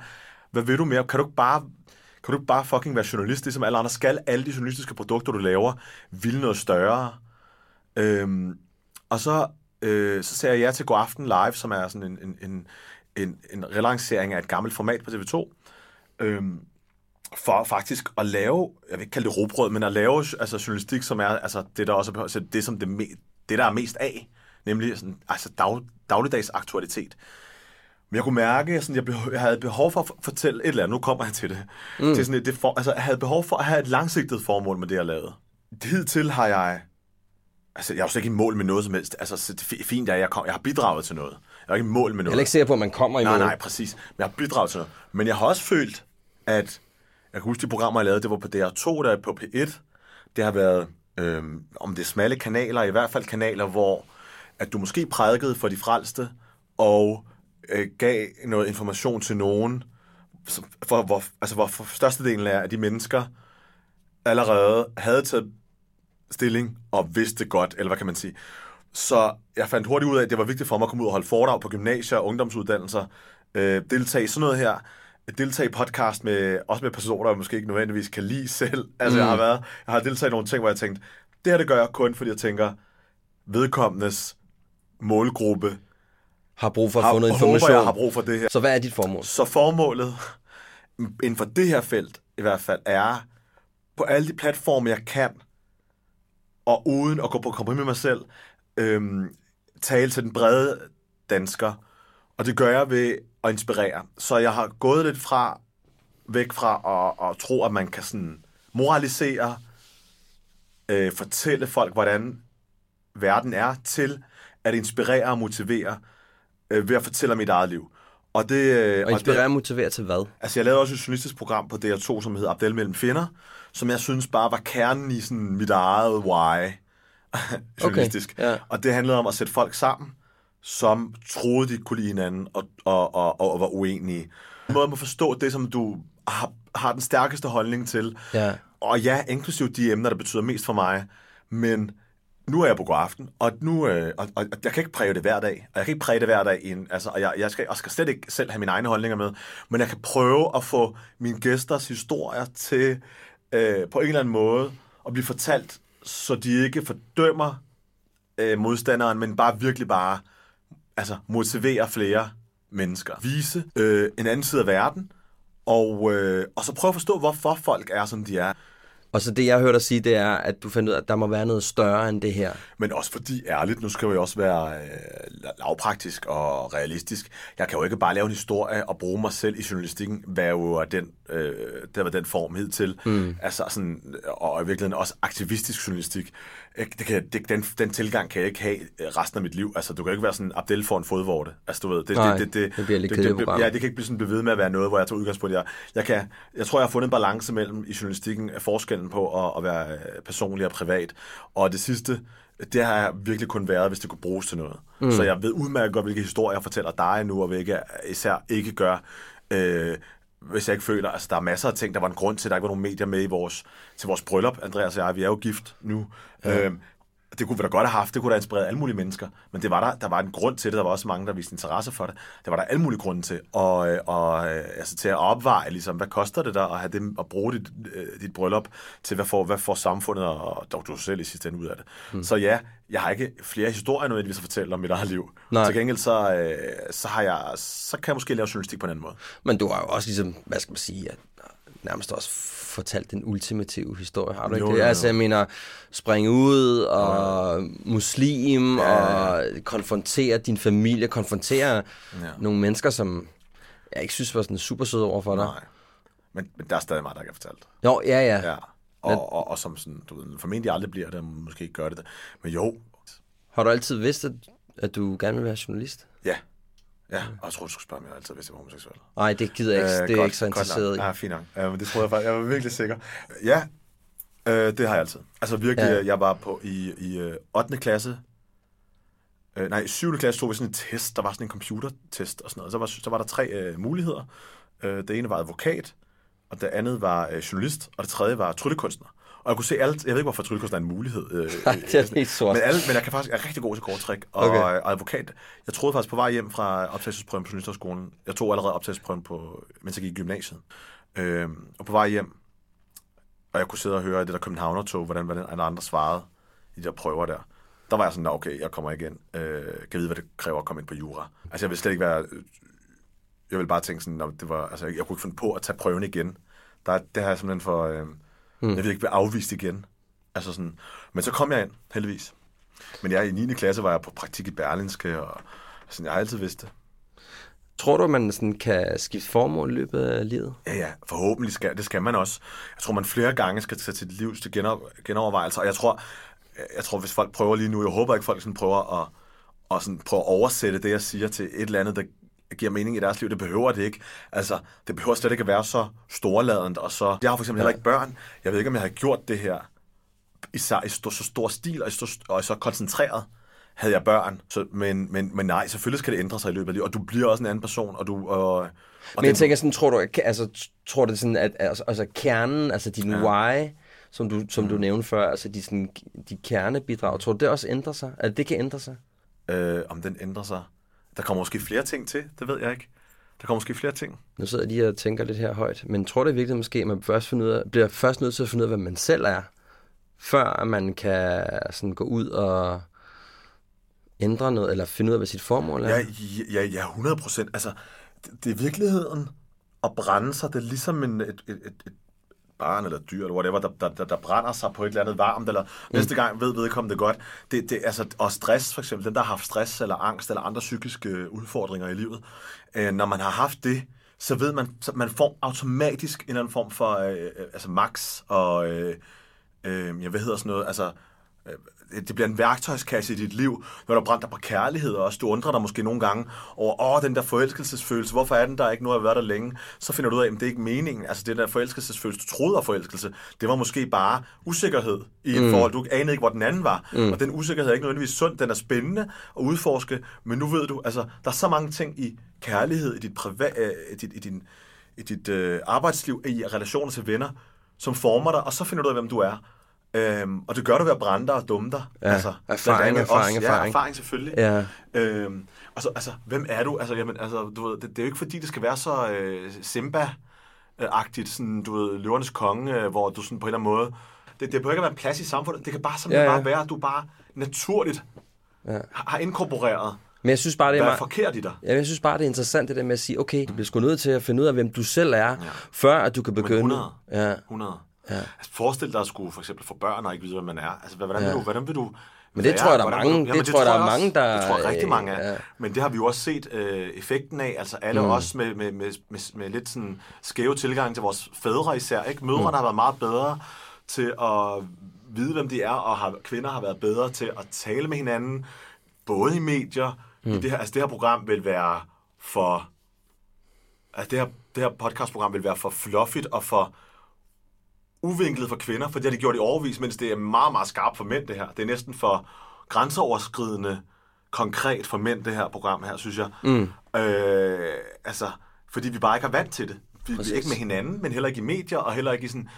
hvad vil du mere? Kan du ikke bare kan du ikke bare fucking være journalist, ligesom alle andre? Skal alle de journalistiske produkter, du laver, ville noget større? Øhm, og så, øh, så sagde jeg ja til God Aften Live, som er sådan en, en, en, en, en relancering af et gammelt format på TV2. Øhm, for faktisk at lave, jeg vil ikke kalde det robrød, men at lave altså, journalistik, som er altså, det, der også er, altså, det, som det, me- det, der er mest af, nemlig sådan, altså, dag, dagligdags aktualitet. Men jeg kunne mærke, at sådan, jeg, behov, jeg havde behov for at fortælle et eller andet. Nu kommer jeg til det. Mm. Til sådan et, det for, altså, jeg havde behov for at have et langsigtet formål med det, jeg lavede. Hidtil har jeg... Altså, jeg er jo slet ikke i mål med noget som helst. Altså, så det er fint, at jeg, kom, jeg har bidraget til noget. Jeg er ikke i mål med Jeg noget. er ikke sikker på, at man kommer i Nej, mål. nej, præcis. Men jeg har bidraget til noget. Men jeg har også følt, at... Jeg kan huske, de programmer, jeg lavede, det var på DR2, der er på P1. Det har været, øh, om det er smalle kanaler, i hvert fald kanaler, hvor at du måske prædikede for de frelste, og øh, gav noget information til nogen, som- for, hvor, altså, hvor for størstedelen af de mennesker allerede havde taget stilling og vidste godt, eller hvad kan man sige. Så jeg fandt hurtigt ud af, at det var vigtigt for mig at komme ud og holde foredrag på gymnasier og ungdomsuddannelser, øh, deltage i sådan noget her, deltage i podcast med, også med personer, jeg måske ikke nødvendigvis kan lide selv. *laughs* Altså, mm. jeg har været, jeg har deltaget i nogle ting, hvor jeg tænkte, det her det gør jeg kun, fordi jeg tænker, vedkommendes målgruppe Har brug for at få noget håber, information. jeg har brug for det her. Så hvad er dit formål? Så formålet *laughs* inden for det her felt i hvert fald er på alle de platforme, jeg kan, og uden at gå på kompromis med mig selv, øhm, tale til den brede dansker. Og det gør jeg ved at inspirere. Så jeg har gået lidt fra, væk fra at, at tro, at man kan sådan moralisere, øh, fortælle folk, hvordan verden er, til at inspirere og motivere øh, ved at fortælle om mit eget liv. Og det, øh, Og inspirere og motivere til hvad? Altså, jeg lavede også et journalistisk program på DR2, som hedder Abdel mellem fjender, som jeg synes bare var kernen i sådan mit eget why *laughs* journalistisk. ja. Og det handlede om at sætte folk sammen, som troede, de kunne lide hinanden og, og, og, og var uenige. En måde at forstå det, som du har, har den stærkeste holdning til. Ja. Og ja, inklusive de emner, der betyder mest for mig. Men nu er jeg på god aften, og, nu, øh, og, og jeg kan ikke præge det hver dag. Og jeg kan ikke præge det hver dag. I en, altså, og jeg, jeg, skal, jeg skal slet ikke selv have mine egne holdninger med. Men jeg kan prøve at få mine gæsters historier til øh, på en eller anden måde at blive fortalt, så de ikke fordømmer øh, modstanderen, men bare virkelig bare altså, motivere flere mennesker. Vise øh, en anden side af verden, og, øh, og så prøve at forstå, hvorfor folk er, som de er. Og så det, jeg har hørt dig sige, det er, at du fandt ud af, at der må være noget større end det her. Men også fordi, ærligt, nu skal vi også være øh, lavpraktisk og realistisk. Jeg kan jo ikke bare lave en historie og bruge mig selv i journalistikken, hvad jo er den, øh, det var den form hed til. Mm. Altså sådan, og i virkeligheden også aktivistisk journalistik. Øh, Det kan, det, den, den tilgang kan jeg ikke have øh, resten af mit liv. Altså, du kan ikke være sådan, Abdel får en fodvorte. Altså, du ved, det, Nej, det, det, det bliver lidt det, det, ja, det kan ikke blive sådan blive ved med at være noget, hvor jeg tager udgangspunkt i. Jeg, jeg, kan, jeg tror, jeg har fundet en balance mellem i journalistikken af forskellen på at, at være øh, personlig og privat. Og det sidste, det har jeg virkelig kun været, hvis det kunne bruges til noget. Mm. Så jeg ved udmærket godt, hvilke historier jeg fortæller dig nu, og hvilke jeg især ikke gør, øh, hvis jeg ikke føler, altså der er masser af ting, der var en grund til, at der ikke var nogen medier med i vores, til vores bryllup, Andreas og jeg, vi er jo gift nu. Ja. Øh, det kunne vi da godt have haft, det kunne da inspirere alle mulige mennesker, men det var der, der var en grund til det, der var også mange, der viste interesse for det. Det var der alle mulige grunde til, og, og øh, altså til at opveje, ligesom, hvad koster det der at, have det, at bruge dit, øh, dit bryllup til, hvad får, hvad får samfundet og, og du selv i sidste ende ud af det. Mm. Så ja, jeg har ikke flere historier nødvendigvis at fortælle om mit eget liv. Nej. Til gengæld så, øh, så, har jeg, så kan jeg måske lave journalistik på en anden måde. Men du har jo også ligesom, hvad skal man sige, at nærmest også fortalt den ultimative historie, har du ikke Jo, det? jo, jo. Altså, jeg mener, springe ud og muslim Ja, og konfrontere din familie, konfrontere Ja. nogle mennesker, som jeg ikke synes var sådan super søde over for dig. Nej. Men, men der er stadig meget, der ikke er fortalt. Jo, ja, ja. Ja. Og, og, og, som sådan, du ved, formentlig aldrig bliver det, måske ikke gør det. Men jo, Har du altid vidst, at, at du gerne vil være journalist? ja. Ja, og jeg tror, du skulle spørge mig altid, hvis jeg var homoseksuel. Nej, det gider jeg ikke. det er jeg ikke så interesseret i. Ja, fint nok. Ja, men det troede jeg faktisk. Jeg var virkelig sikker. Ja, øh, det har jeg altid. Altså virkelig, Ja. jeg var på i, i øh, 8. klasse, Øh, nej, i 7. klasse tog vi sådan en test. Der var sådan en computertest og sådan noget. Så var, så var der tre øh, muligheder. Øh, det ene var advokat, og det andet var øh, journalist, og det tredje var tryllekunstner. Og jeg kunne se alt. Jeg ved ikke, hvorfor tryllekunstner er en mulighed. Øh, *laughs* det er helt sort. Men, alle, men jeg kan faktisk jeg er rigtig god til korttræk. Og, Okay. og advokat. Jeg troede faktisk på vej hjem fra optagelsesprøven på Journalisterskolen. Jeg tog allerede optagelsesprøven, på, mens jeg gik i gymnasiet. Øh, og på vej hjem, og jeg kunne sidde og høre det der Københavner-tog, hvordan, hvordan andre svarede i de der prøver der. Der var jeg sådan, "Nå, okay, jeg kommer igen. Øh, kan vide, hvad det kræver at komme ind på jura. Altså, jeg vil slet ikke være... Jeg vil bare tænke sådan, "Nå, det var, altså, jeg kunne ikke finde på at tage prøven igen. Der, det har jeg simpelthen for... Øh, Hmm. Jeg vil ikke blive afvist igen. Altså sådan. Men så kom jeg ind, heldigvis. Men jeg i 9. klasse var jeg på praktik i Berlinske, og sådan, jeg har altid vidst det. Tror du, man sådan kan skifte formål i løbet af livet? Ja, ja, forhåbentlig skal, det skal man også. Jeg tror, man flere gange skal tage sit liv til genover, genovervejelser, og jeg tror, jeg tror, hvis folk prøver lige nu, jeg håber ikke, folk sådan prøver at, at sådan prøve at oversætte det, jeg siger til et eller andet, der giver mening i deres liv. Det behøver det ikke. Altså, det behøver slet ikke at være så storladent, og så... Jeg har for eksempel heller ikke børn. Jeg ved ikke, om jeg havde gjort det her i, så, i så, så stor stil, og, i så, og så koncentreret havde jeg børn. Så, men, men, men nej, selvfølgelig skal det ændre sig i løbet af livet, og du bliver også en anden person, og du... Og, og Men jeg tænker sådan, tror du, altså, tror du sådan, at altså, altså kernen, altså din ja. why, som du, som Mm. du nævnte før, altså de, sådan, de kernebidrag, tror du, det også ændrer sig? At det kan ændre sig? øh, om den ændrer sig. Der kommer måske flere ting til, det ved jeg ikke. Der kommer måske flere ting. Nu sidder jeg lige og tænker lidt her højt, men tror du virkelig måske, at man først finder ud af, bliver først nødt til at finde ud af, hvad man selv er, før man kan sådan gå ud og ændre noget, eller finde ud af, hvad sit formål er? Ja, ja, ja 100 procent. Altså, det, det er virkeligheden at brænde sig. Det er ligesom en, et, et, et, et barn eller dyr, eller whatever, der, der, der, der brænder sig på et eller andet varmt, eller mm. næste gang ved vedkommende det godt. Det, det, altså, og stress, for eksempel, den der har haft stress, eller angst, eller andre psykiske udfordringer i livet, øh, når man har haft det, så ved man, så man får automatisk en eller anden form for øh, øh, altså max, og øh, øh, ja, hvad hedder sådan noget, altså øh, det bliver en værktøjskasse i dit liv, når der brænder på kærlighed også. Du undrer dig måske nogle gange over, åh, den der forelskelsesfølelse, hvorfor er den der ikke? Nu har jeg været der længe. Så finder du ud af, at det er ikke meningen. Altså det der forelskelsesfølelse, du troede var forelskelse, det var måske bare usikkerhed i et Mm. forhold. Du anede ikke, hvor den anden var. Mm. Og den usikkerhed er ikke nødvendigvis sund. Den er spændende at udforske, men nu ved du, altså, der er så mange ting i kærlighed, i dit, priva- øh, i dit, i din, i dit øh, arbejdsliv, i relationer til venner, som former dig, og så finder du ud af, hvem du er. Øhm, og det gør du ved at brænde dig og dumme dig. Altså, Ja, erfaring, blandt andet erfaring, også, erfaring. Ja, erfaring selvfølgelig. Ja. Øhm, og så, altså, hvem er du? Altså, jamen, altså, du ved, det, det er jo ikke fordi, det skal være så øh, Simba-agtigt, sådan, du ved, løvernes konge, øh, hvor du sådan på en eller anden måde... Det, det behøver ikke at være en plads i samfundet. Det kan bare simpelthen Ja, ja, bare være, at du bare naturligt Ja. har inkorporeret, Men jeg synes bare, det er meget... forkert i dig. Ja, jeg synes bare, det er interessant det der med at sige, okay, du bliver sgu nødt til at finde ud af, hvem du selv er, ja. før at du kan begynde. 100. Ja. 100. Ja. Altså, forestil dig at skulle for eksempel få børn og ikke vide, hvad man er. Altså, hvordan, Ja. vil, du, hvordan vil du Men det tror jeg, der er mange- det tror jeg, der er mange, der- Det tror jeg rigtig mange af. ja. Men det har vi jo også set øh, effekten af. Altså alle mm. os med, med, med, med, med lidt sådan skæve tilgang til vores fædre især. Ikke? Mødrene Mm. har været meget bedre til at vide, hvem de er, og har, kvinder har været bedre til at tale med hinanden, både i medier. Mm. I det, her, altså det her program vil være for... Altså det her, det her podcastprogram vil være for fluffigt og for uvinklet for kvinder, for det har de gjort i overvis, mens det er meget, meget skarpt for mænd, det her. Det er næsten for grænseoverskridende konkret for mænd, det her program her, synes jeg. Mm. Øh, altså, fordi vi bare ikke har vant til det. Vi, vi er ikke med hinanden, men heller ikke i medier, og heller ikke i sådan...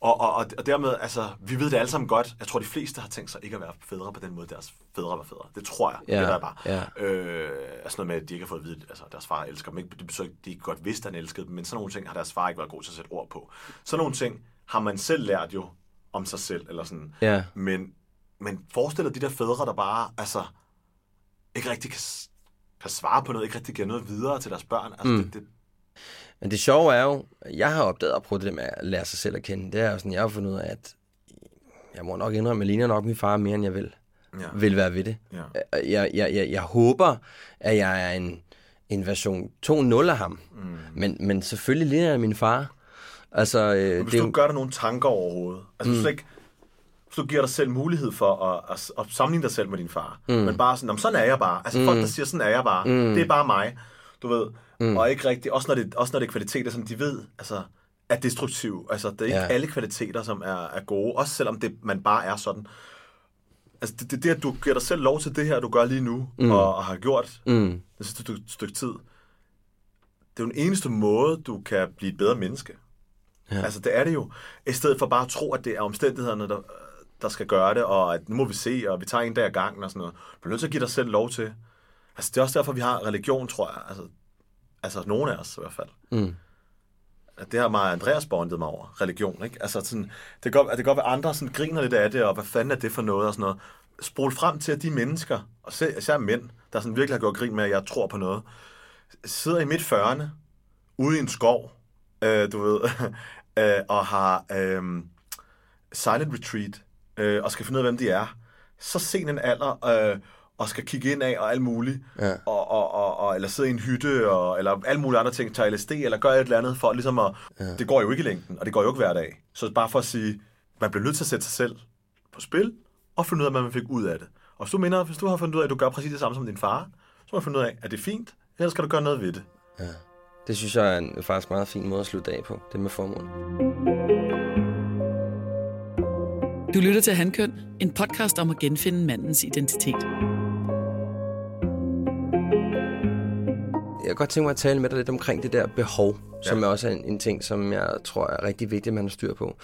Og, og, og, dermed, altså, vi ved det alle sammen godt. Jeg tror, de fleste har tænkt sig ikke at være fædre på den måde, deres fædre var fædre. Det tror jeg. Ja, det er bare. ja. Øh, altså noget med, at de ikke har fået at vide, altså deres far elsker dem. Ikke, det betyder ikke, de ikke godt vidste, at han elskede dem, men sådan nogle ting har deres far ikke været god til at sætte ord på. Sådan nogle ting har man selv lært jo om sig selv, eller sådan. Ja. Men, men forestil dig de der fædre, der bare, altså, ikke rigtig kan, kan svare på noget, ikke rigtig giver noget videre til deres børn. Altså, Mm. det, det, Men det sjove er jo, jeg har opdaget at prøve det med at lære sig selv at kende. Det er jo sådan, jeg har fundet ud af, at jeg må nok indrømme, at ligner nok min far mere, end jeg vil. Ja. Vil være ved det. Ja. Jeg, jeg, jeg, jeg håber, at jeg er en, en version 2.0 af ham. Mm. Men, men selvfølgelig ligner jeg min far. Altså, øh, hvis det du jo- gør dig nogle tanker overhovedet, altså Mm. mm. du ikke, hvis du giver dig selv mulighed for at, at, at sammenligne dig selv med din far, Mm. mm. men bare sådan, "Nå, men sådan er jeg bare. Altså Mm. folk, der siger, sådan er jeg bare. Mm. Mm. Det er bare mig, du ved. Mm. Mm. Og ikke rigtigt, også når, det, også når det er kvaliteter, som de ved, altså, er destruktiv. Altså, det er ikke Ja. alle kvaliteter, som er, er gode, også selvom det, man bare er sådan. Altså, det, det, det, at du giver dig selv lov til det her, du gør lige nu, Mm. mm. og, og har gjort Mm. det sidste stykke tid, det er jo den eneste måde, du kan blive et bedre menneske. Ja. Altså, det er det jo. I stedet for bare at tro, at det er omstændighederne, der, der skal gøre det, og at nu må vi se, og vi tager en dag ad gangen og sådan noget. Du bliver nødt til at give dig selv lov til. Altså, det er også derfor, vi har religion, tror jeg. Altså, altså nogle af os i hvert fald. Mm. At det har mig Andreas bondet mig over, religion, ikke? Altså sådan, det kan godt, det kan godt være, at andre sådan griner lidt af det, og hvad fanden er det for noget, og sådan noget. Spol frem til, at de mennesker, og især mænd, der sådan virkelig har gjort grin med, at jeg tror på noget, sidder i midt 40'erne, ude i en skov, øh, du ved, øh, og har øh, silent retreat, øh, og skal finde ud af, hvem de er. Så sen en alder, øh, og skal kigge ind af og alt muligt, Ja. og, og, og, og, eller sidde i en hytte, og, eller alle mulige andre ting, tage LSD, eller gøre et eller andet for ligesom at... Ja. Det går jo ikke i længden, og det går jo ikke hver dag. Så bare for at sige, man bliver nødt til at sætte sig selv på spil, og finde ud af, hvad man fik ud af det. Og hvis du mener, hvis du har fundet ud af, at du gør præcis det samme som din far, så må du finde ud af, at det er fint, eller skal du gøre noget ved det. Ja. Det synes jeg er en faktisk meget fin måde at slutte af på, det med formål. Du lytter til Handkøn, en podcast om at genfinde mandens identitet. Jeg kan godt tænke mig at tale med dig lidt omkring det der behov, ja. som er også er en, en ting, som jeg tror er rigtig vigtigt, at man har styr på.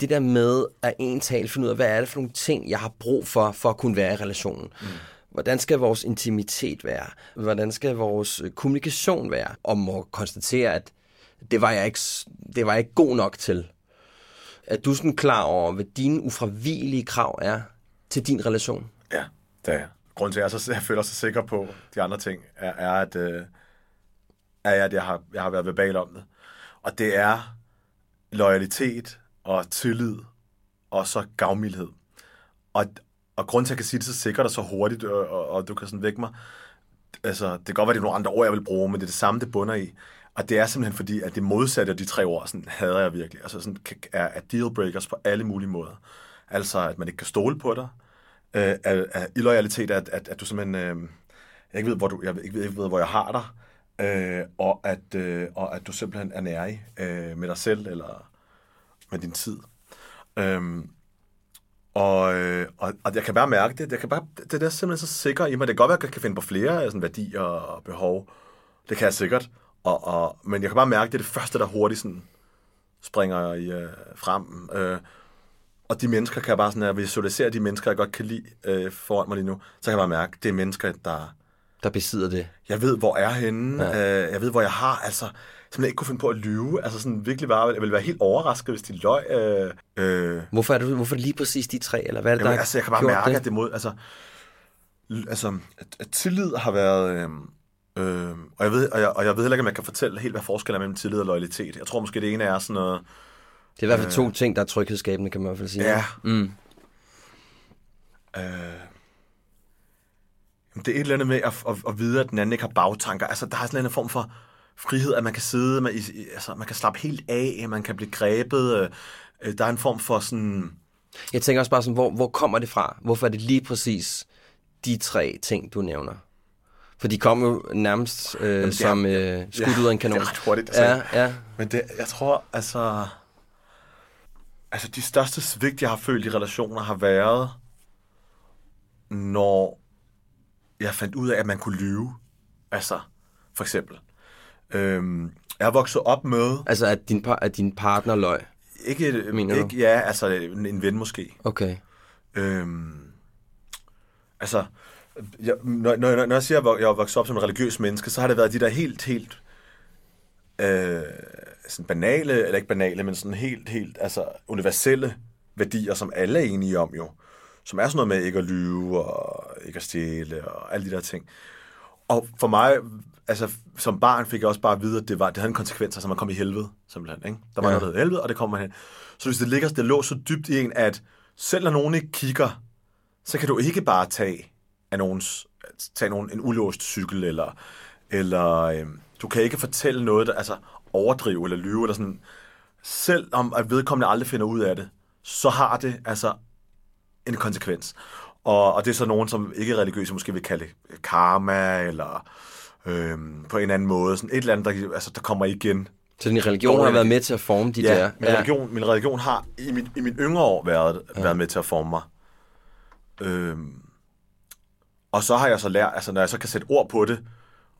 Det der med at en tale finde ud af, hvad er det for nogle ting, jeg har brug for, for at kunne være i relationen. Mm. Hvordan skal vores intimitet være? Hvordan skal vores øh, kommunikation være? Og må konstatere, at det var jeg ikke, det var jeg ikke god nok til. Er du sådan klar over, hvad dine ufravigelige krav er til din relation? Ja, det er jeg. Grunden til, at jeg, så, jeg føler sig sikker på de andre ting, er, er at, øh, er, at jeg, har, jeg har været verbal om det. Og det er loyalitet og tillid og så gavmildhed. Og, og grund til, at jeg kan sige det så sikkert og så hurtigt, og, og, og du kan sådan vække mig, altså, det kan godt være, det er nogle andre ord, jeg vil bruge, men det er det samme, det bunder i. Og det er simpelthen fordi, at det modsatte af de tre ord, sådan hader jeg virkelig. Altså sådan er, er dealbreakers på alle mulige måder. Altså, at man ikke kan stole på dig. Øh, er, er illoyalitet, at, at, at du simpelthen... Øh, jeg ikke ved, hvor, du, jeg ikke ved, ikke ved, hvor jeg har dig. Øh, og, at, øh, og at du simpelthen er nærig øh, med dig selv, eller med din tid. Øh, og, øh, og, og jeg kan bare mærke det. Jeg kan bare, det der er simpelthen så sikker i mig. Det kan godt være, at jeg kan finde på flere sådan, værdier og behov. Det kan jeg sikkert. Og, og, men jeg kan bare mærke, at det er det første, der hurtigt sådan, springer i, øh, frem. Øh, og de mennesker kan jeg bare sådan, når jeg visualiserer de mennesker, jeg godt kan lide øh, foran mig lige nu, så kan jeg bare mærke, det er mennesker, der... Der besidder det. Jeg ved, hvor jeg er henne. Ja. Øh, jeg ved, hvor jeg har. Altså, som jeg ikke kunne finde på at lyve. Altså sådan virkelig bare, jeg ville være helt overrasket, hvis de løg. Øh, øh, Hvorfor er, det, hvorfor er det lige præcis de tre, eller hvad er det, Jamen, der altså, jeg kan bare mærke, det? at det mod... Altså, altså at, tillid har været... Øh, øh, og, jeg ved, og, jeg, og jeg ved heller ikke, om jeg kan fortælle helt, hvad forskellen er mellem tillid og loyalitet. Jeg tror måske, det ene er sådan noget... Det er i hvert fald to ting, der er tryghedsskabende, kan man i hvert fald sige. Ja. Mm. Øh, det er et eller andet med at, at, at vide, at den anden ikke har bagtanker. Altså, der er sådan en form for frihed, at man kan sidde, i- altså, man kan slappe helt af, man kan blive grebet. Øh, øh, der er en form for sådan... Jeg tænker også bare sådan, hvor, hvor kommer det fra? Hvorfor er det lige præcis de tre ting, du nævner? For de kom jo nærmest øh, Jamen, er- som øh, skudt ud af en kanon. Det er ret hurtigt. Altså. Ja, ja. Men det, jeg tror, altså... Altså, de største svigt, jeg har følt i relationer, har været, når jeg fandt ud af, at man kunne lyve. Altså, for eksempel. Øhm, jeg har vokset op med... Altså, at din, par, at din partner løg? Ikke, Mener du? ikke ja, altså en, en ven måske. Okay. Øhm, altså, jeg, når, når, når jeg siger, at jeg er vokset op som en religiøs menneske, så har det været de der helt, helt øh, sådan banale, eller ikke banale, men sådan helt, helt altså universelle værdier, som alle er enige om jo. Som er sådan noget med ikke at lyve, og ikke at stjæle, og alle de der ting. Og for mig, altså som barn fik jeg også bare at vide, at det, var, det havde en konsekvens, altså man kom i helvede, simpelthen. Ikke? Der var Ja. noget, der hed helvede, og det kom man hen. Så hvis det ligger, det lå så dybt i en, at selv når nogen ikke kigger, så kan du ikke bare tage af nogens, tage nogen, en ulåst cykel, eller, eller øhm, du kan ikke fortælle noget, der, altså overdrive eller lyve, eller sådan. Selv om at vedkommende aldrig finder ud af det, så har det altså en konsekvens. Og, og det er så nogen, som ikke er religiøse, måske vil kalde karma, eller øhm, på en anden måde. Sådan et eller andet, der, altså, der kommer igen. Så din religion har været med til at forme de ja, der... Min, religion, min religion har i min, i min yngre år været, ja. været med til at forme mig. Øhm, og så har jeg så lært, altså når jeg så kan sætte ord på det,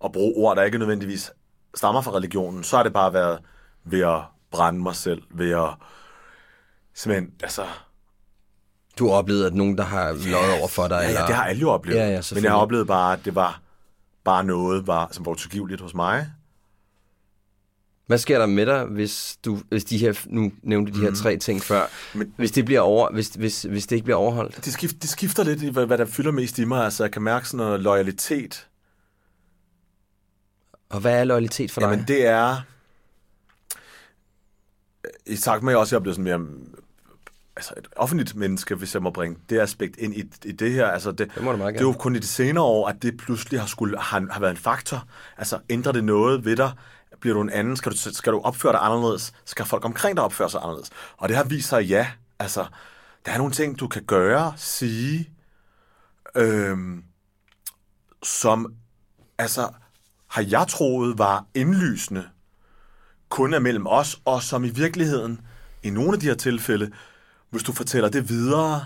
og bruge ord, der ikke nødvendigvis stammer fra religionen, så har det bare været ved at brænde mig selv, ved at simpelthen, altså... Du har oplevet, at nogen, der har løjet over for dig? Ja, eller? ja, det har alle jo oplevet. Ja, ja, Men jeg har oplevet bare, at det var bare noget, var, som var utilgiveligt hos mig. Hvad sker der med dig, hvis du, hvis de her, nu nævnte de her Mhm. tre ting før, Men- hvis det bliver over, hvis, hvis, hvis det ikke bliver overholdt? Det, skift, det skifter lidt i, hvad, hvad der fylder mest i mig. Altså, jeg kan mærke sådan noget loyalitet. Og hvad er loyalitet for dig? Jamen, det er... I takt med, at jeg også er blevet sådan mere altså et offentligt menneske, hvis jeg må bringe det aspekt ind i, i det her. Altså det, Det må du meget det er jo gerne. kun i de senere år, at det pludselig har, skulle, har, har været en faktor. Altså ændrer det noget ved dig? Bliver du en anden? Skal du, skal du opføre dig anderledes? Skal folk omkring dig opføre sig anderledes? Og det har vist sig, ja. Altså, der er nogle ting, du kan gøre, sige, øhm, som altså, har jeg troet var indlysende kun er mellem os, og som i virkeligheden, i nogle af de her tilfælde, hvis du fortæller det videre,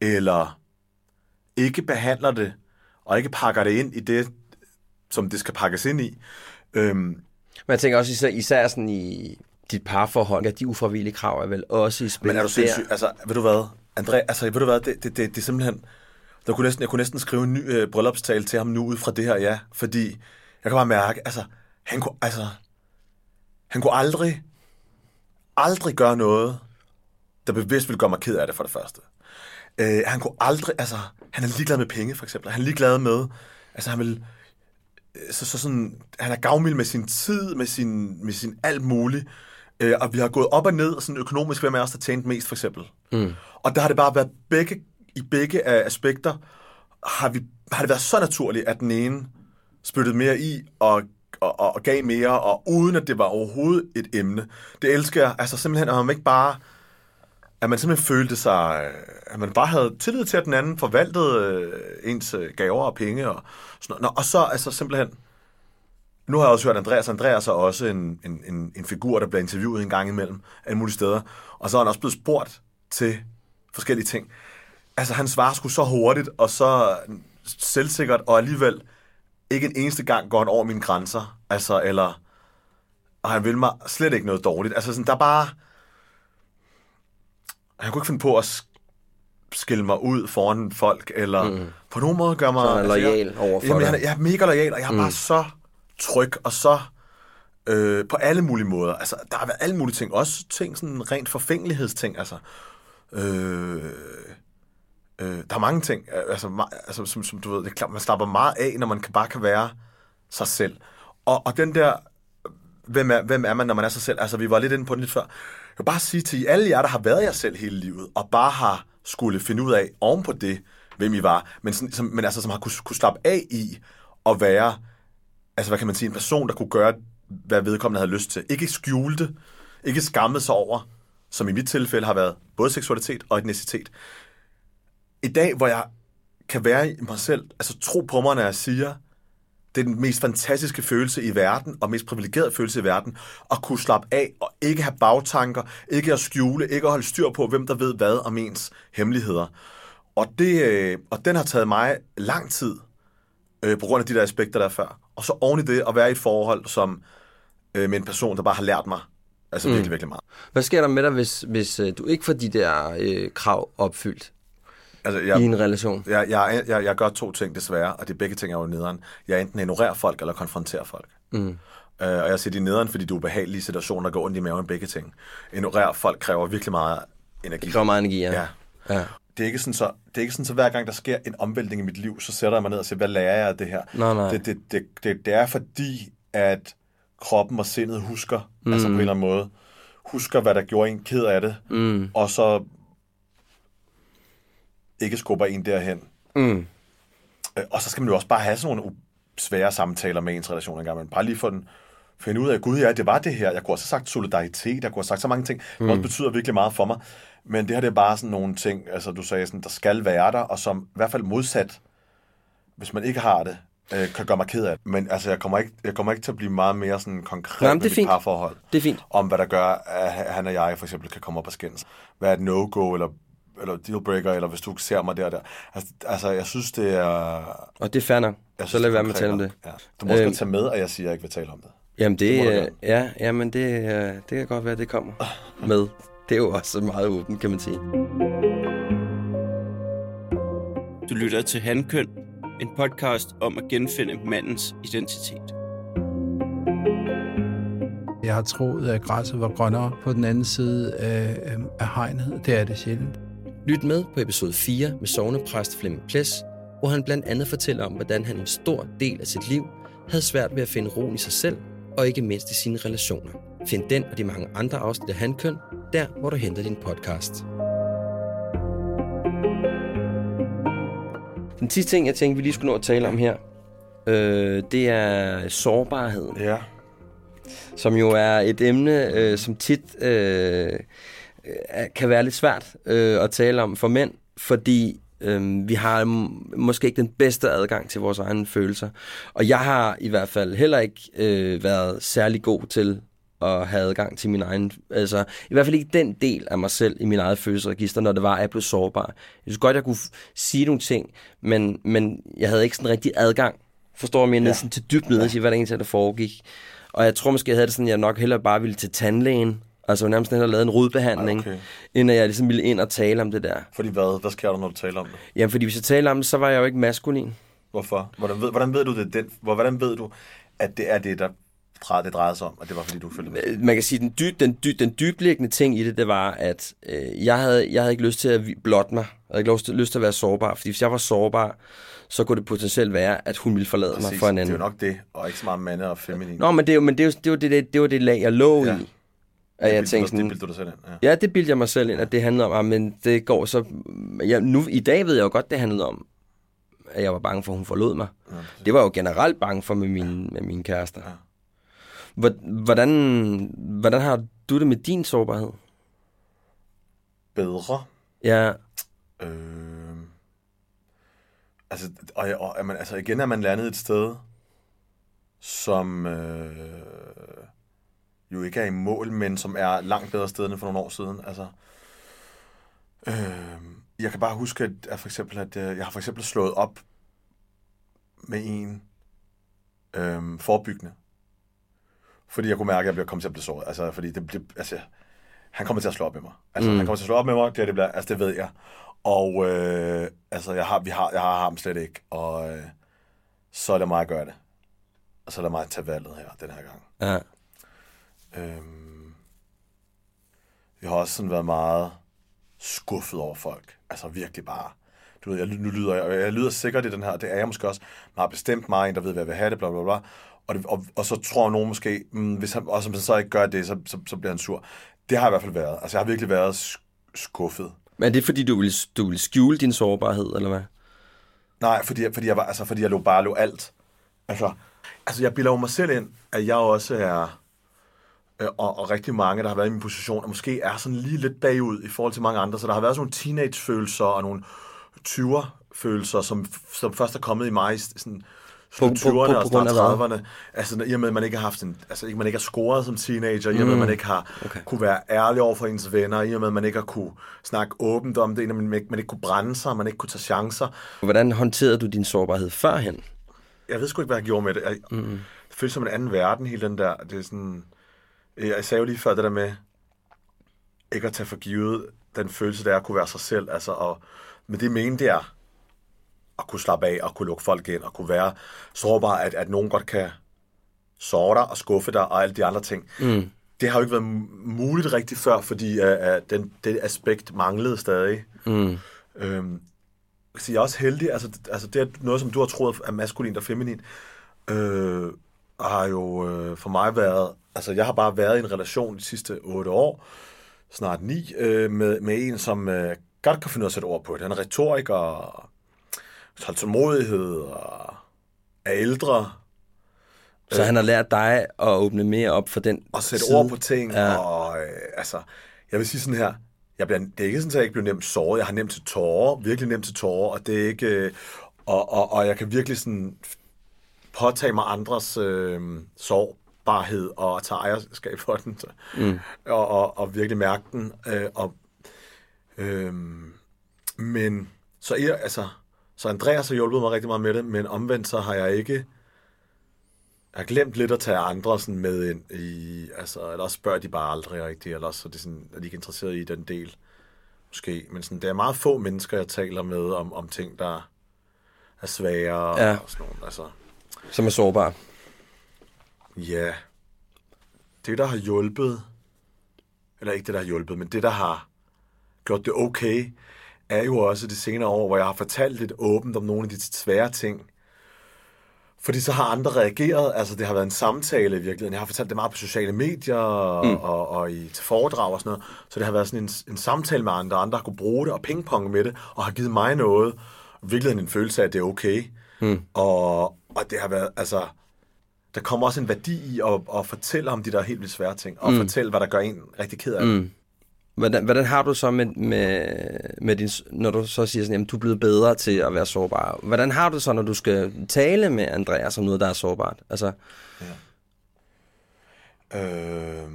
eller ikke behandler det, og ikke pakker det ind i det, som det skal pakkes ind i. Øhm, Men jeg tænker også især, især sådan i dit parforhold, at de ufravillige krav er vel også i spil. men er du sindssyg? Altså, ved du hvad? André, altså, ved du hvad? Det, det, det, det er simpelthen... Der kunne næsten, jeg kunne næsten skrive en ny øh, bryllupstale til ham nu ud fra det her, ja. Fordi jeg kan bare mærke, altså, han kunne, altså, han kunne aldrig, aldrig gøre noget, der bevidst ville gøre mig ked af det for det første. Øh, han kunne aldrig, altså, han er ligeglad med penge, for eksempel. Han er ligeglad med, altså, han vil, øh, så, så sådan, han er gavmild med sin tid, med sin, med sin alt muligt. Øh, og vi har gået op og ned sådan økonomisk, hvem er os, der tjente mest, for eksempel. Mm. Og der har det bare været begge, i begge af aspekter, har, vi, har det været så naturligt, at den ene spyttede mere i og, og, og, og gav mere, og uden at det var overhovedet et emne. Det elsker jeg. Altså simpelthen, at man ikke bare at man simpelthen følte sig, øh, at man bare havde tillid til, at den anden forvaltede øh, ens øh, gaver og penge og sådan noget. Nå, og så altså simpelthen, nu har jeg også hørt Andreas, Andreas er også en, en, en, en figur, der bliver interviewet en gang imellem, alle mulige steder, og så er han også blevet spurgt til forskellige ting. Altså, han svarer sgu så hurtigt, og så selvsikkert, og alligevel ikke en eneste gang går han over mine grænser, altså, eller, og han vil mig slet ikke noget dårligt. Altså, sådan, der er bare, han kunne ikke finde på at sk- skille mig ud foran folk, eller mm. på nogen måde gøre mig... Så altså, loyal jeg, over for jamen, jeg, er- jeg er mega lojal, og jeg er mm. bare så tryg, og så øh, på alle mulige måder. Altså, der har været alle mulige ting, også ting, sådan rent forfængelighedsting, altså. Øh, øh, der er mange ting, øh, altså, ma- altså som, som du ved, det er klart, man slapper meget af, når man kan, bare kan være sig selv. Og, og den der, hvem er, hvem er man, når man er sig selv? Altså, vi var lidt inde på den lidt før. Jeg vil bare sige til alle jer, der har været jer selv hele livet, og bare har skulle finde ud af oven på det, hvem I var, men, sådan, som, men altså, som har kunne, kunne slappe af i at være, altså hvad kan man sige, en person, der kunne gøre, hvad vedkommende havde lyst til. Ikke skjule det, ikke skamme sig over, som i mit tilfælde har været både seksualitet og etnicitet. I dag, hvor jeg kan være i mig selv, altså tro på mig, når jeg siger, det er den mest fantastiske følelse i verden, og mest privilegerede følelse i verden, at kunne slappe af og ikke have bagtanker, ikke at skjule, ikke at holde styr på, hvem der ved hvad om ens hemmeligheder. Og, det, øh, og den har taget mig lang tid, øh, på grund af de der aspekter, der er før. Og så oven i det, at være i et forhold som øh, med en person, der bare har lært mig altså Mm. virkelig, virkelig meget. Hvad sker der med dig, hvis, hvis øh, du ikke får de der øh, krav opfyldt Altså, i en relation? Jeg, jeg, jeg, jeg gør to ting desværre, og de begge ting er jo nederen. Jeg enten ignorerer folk, eller konfronterer folk. Mm. Øh, og jeg siger, de er nederen, fordi du er ubehagelige situationer, der går ondt i maven begge ting. Ignorere folk kræver virkelig meget energi. Det kræver meget energi, ja. ja. ja. Det er ikke sådan, så, det er ikke sådan, så hver gang der sker en omvæltning i mit liv, så sætter jeg mig ned og siger, hvad lærer jeg af det her? Nej, nej. Det, det, det, det, det er fordi, at kroppen og sindet husker, mm. altså på en eller anden måde, husker, hvad der gjorde en ked af det, Mm. og så ikke skubber en derhen. Mm. Øh, Og så skal man jo også bare have sådan nogle svære samtaler med ens relation engang, men bare lige få den, finde ud af, gud ja, det var det her. Jeg kunne også have sagt solidaritet, jeg kunne have sagt så mange ting, som Mm. også betyder virkelig meget for mig. Men det her det er bare sådan nogle ting, altså du sagde sådan, der skal være der, og som i hvert fald modsat, hvis man ikke har det, øh, kan gøre mig ked af det. Men altså, jeg kommer ikke, jeg kommer ikke til at blive meget mere sådan konkret Nej, men med det er fint. parforhold. Det er fint. Om hvad der gør, at han og jeg for eksempel kan komme op og skændes. Hvad er et no-go, eller eller dealbreaker, eller hvis du ser mig der og der. Altså, altså jeg synes, det er... Og det er fair nok. Jeg Så synes, lad det er være med at tale om det. Ja. Du må også Øhm, godt tage med, at jeg siger, at jeg ikke vil tale om det. Jamen det, Det gerne. ja, ja, men det, øh, det kan godt være, det kommer *laughs* med. Det er jo også meget åbent, kan man sige. Du lytter til Handkøn, en podcast om at genfinde mandens identitet. Jeg har troet, at græsset var grønnere på den anden side af, øh, af hegnet. Det er det sjældent. Lyt med på episode 4 med sovnepræst Flemming Ples, hvor han blandt andet fortæller om, hvordan han en stor del af sit liv havde svært ved at finde roen i sig selv, og ikke mindst i sine relationer. Find den og de mange andre afsnit af Handkøn, der hvor du henter din podcast. Den sidste ting, jeg tænkte, vi lige skulle nå at tale om her, øh, det er sårbarheden. Ja. Som jo er et emne, øh, som tit øh, kan være lidt svært øh, at tale om for mænd, fordi øh, vi har måske ikke den bedste adgang til vores egne følelser. Og jeg har i hvert fald heller ikke øh, været særlig god til at have adgang til min egen, altså i hvert fald ikke den del af mig selv i min eget følelsesregister, når det var, at jeg blev sårbar. Jeg synes godt, jeg kunne sige nogle ting, men, men jeg havde ikke sådan rigtig adgang, forstår mig, Ja. sådan til dybt ned og sige, hvad der egentlig der foregik. Og jeg tror måske, jeg havde det sådan, at jeg nok hellere bare ville til tandlægen, altså nærmest hellere lavet en rodbehandling, Ej, okay. inden jeg ligesom ville ind og tale om det der. Fordi hvad? Hvad sker der, når du taler om det? Jamen, fordi hvis jeg taler om det, så var jeg jo ikke maskulin. Hvorfor? Hvordan ved, hvordan ved du det? Den, hvor- hvordan ved du, at det er det, der det drejer sig om? Og det var, fordi du følte med? Øh, man kan sige, den, dy, den, dy, den dybliggende ting i det, det var, at øh, jeg, havde, jeg havde ikke lyst til at blotte mig. Jeg havde ikke lyst til, lyst til at være sårbar, fordi hvis jeg var sårbar, så kunne det potentielt være, at hun ville forlade mig Præcis. for en Det er anden. jo nok det, og ikke så meget mande og feminin. Nå, men det er jo, men det er jo, det er jo det, det, det, var det lag, jeg lå Ja. i. At jeg Det tænkte sådan, det bildte du dig selv ind, ja. ja. det bildte jeg mig selv ind, at det handlede om, ah, men det går så... Jeg, nu, I dag ved jeg jo godt, det handlede om, at jeg var bange for, at hun forlod mig. Ja, Det var jeg jo generelt bange for med mine, med mine kærester. Hvor- Hvordan, hvordan har du det med din sårbarhed? Bedre. Ja, Øh, altså, og, og, og man, altså, igen er man landet et sted, som øh, jo ikke er i mål, men som er langt bedre sted end for nogle år siden. Altså, øh, jeg kan bare huske, at, at for eksempel, at øh, jeg har for eksempel slået op med en øh, forebyggende. Fordi jeg kunne mærke, at jeg blev kommet til at blive såret. Altså, fordi det, det, altså, han kommer til at slå op med mig. Altså, Mm. han kommer til at slå op med mig, det, er det bliver, altså, det ved jeg. Og øh, altså, jeg har, vi har, jeg har ham slet ikke, og øh, så er det mig at gøre det. Og så er det mig at tage valget her, den her gang. ja. Øhm, jeg har også sådan været meget skuffet over folk. Altså virkelig bare. Du ved, jeg, nu lyder jeg, jeg lyder sikkert i den her, det er jeg måske også. Man har bestemt mig, en der ved, hvad jeg vil have det, bla bla bla. Og, det, og, og så tror nogen måske, mm, hvis han, og hvis han så ikke gør det, så, så, så bliver han sur. Det har jeg i hvert fald været. Altså jeg har virkelig været sk- skuffet. Men er det fordi, du vil, du vil skjule din sårbarhed, eller hvad? Nej, fordi, fordi, jeg, var, altså, fordi jeg lå bare lå alt. Altså, altså jeg bilder jo mig selv ind, at jeg også er, og, og rigtig mange, der har været i min position, og måske er sådan lige lidt bagud i forhold til mange andre. Så der har været sådan nogle teenage-følelser og nogle 20'er-følelser, som, som først er kommet i mig sådan På- på- på- 20'erne på og grund start af hvad? 30'erne. Altså i og med, at man ikke har haft en, altså ikke man ikke har scoret som teenager, i og med, at Mm. man ikke har Okay. kunne være ærlig over for ens venner, i og med, at man ikke har kunne snakke åbent om det, man ikke, man ikke kunne brænde sig, man ikke kunne tage chancer. Hvordan håndterede du din sårbarhed førhen? Jeg ved sgu ikke, hvad jeg gjorde med det. Jeg, mm. Det føles som en anden verden, hele den der. Det er sådan... Jeg sagde jo lige før det der med, ikke at tage for givet den følelse, der er at kunne være sig selv. Altså, og, men det mene, det er at kunne slappe af, og kunne lukke folk ind, og kunne være sårbar, at, at nogen godt kan såre dig og skuffe dig, og alle de andre ting. Mm. Det har jo ikke været mu- muligt rigtigt før, fordi uh, uh, den, det aspekt manglede stadig. Mm. Øhm, så jeg er også heldig, altså, altså det er noget, som du har troet er maskulin og feminin, øh, har jo øh, for mig været, altså jeg har bare været i en relation de sidste otte år, snart ni, øh, med, med en, som øh, godt kan finde ud af at sætte ord på det. Han er retoriker, og tålmodighed, og er ældre, Så han har lært dig at åbne mere op for den og sætte side. ord på ting, Ja. og øh, altså, jeg vil sige sådan her, jeg bliver, det er ikke sådan, at jeg ikke bliver nemt såret, jeg har nemt til tårer, virkelig nemt til tårer, og det er ikke, øh, og, og, og jeg kan virkelig sådan påtage mig andres øh, sårbarhed og tage ejerskab for den, så, Mm. og, og, og virkelig mærke den, øh, og, øh, Men, så, jeg, altså, så Andreas har hjulpet mig rigtig meget med det, men omvendt så har jeg ikke... Jeg har glemt lidt at tage andre sådan med ind i... Altså, eller også spørger de bare aldrig rigtigt, eller også så er de, sådan, er de ikke interesseret i den del, måske. Men sådan, det er meget få mennesker, jeg taler med om, om ting, der er svære Ja. og sådan nogle. Altså, Som er sårbar. Ja. Det, der har hjulpet, eller ikke det, der har hjulpet, men det, der har gjort det okay, er jo også de senere år, hvor jeg har fortalt lidt åbent om nogle af de svære ting. Fordi så har andre reageret, altså det har været en samtale i virkeligheden. Jeg har fortalt det meget på sociale medier og, Mm. og, og i til foredrag og sådan noget. Så det har været sådan en, en samtale med andre, andre har kunne bruge det og pingpong med det, og har givet mig noget. Og i virkeligheden en følelse af, at det er okay. Mm. Og, og det har været, altså, der kommer også en værdi i at, at fortælle om de der helt vildt svære ting, og Mm. fortælle, hvad der gør en rigtig ked af det. Mm. Hvordan, hvordan har du så med, med, med din, når du så siger sådan, jamen du er blevet bedre til at være sårbar. Hvordan har du så, når du skal tale med Andreas om noget, der er sårbart? Altså, Øh,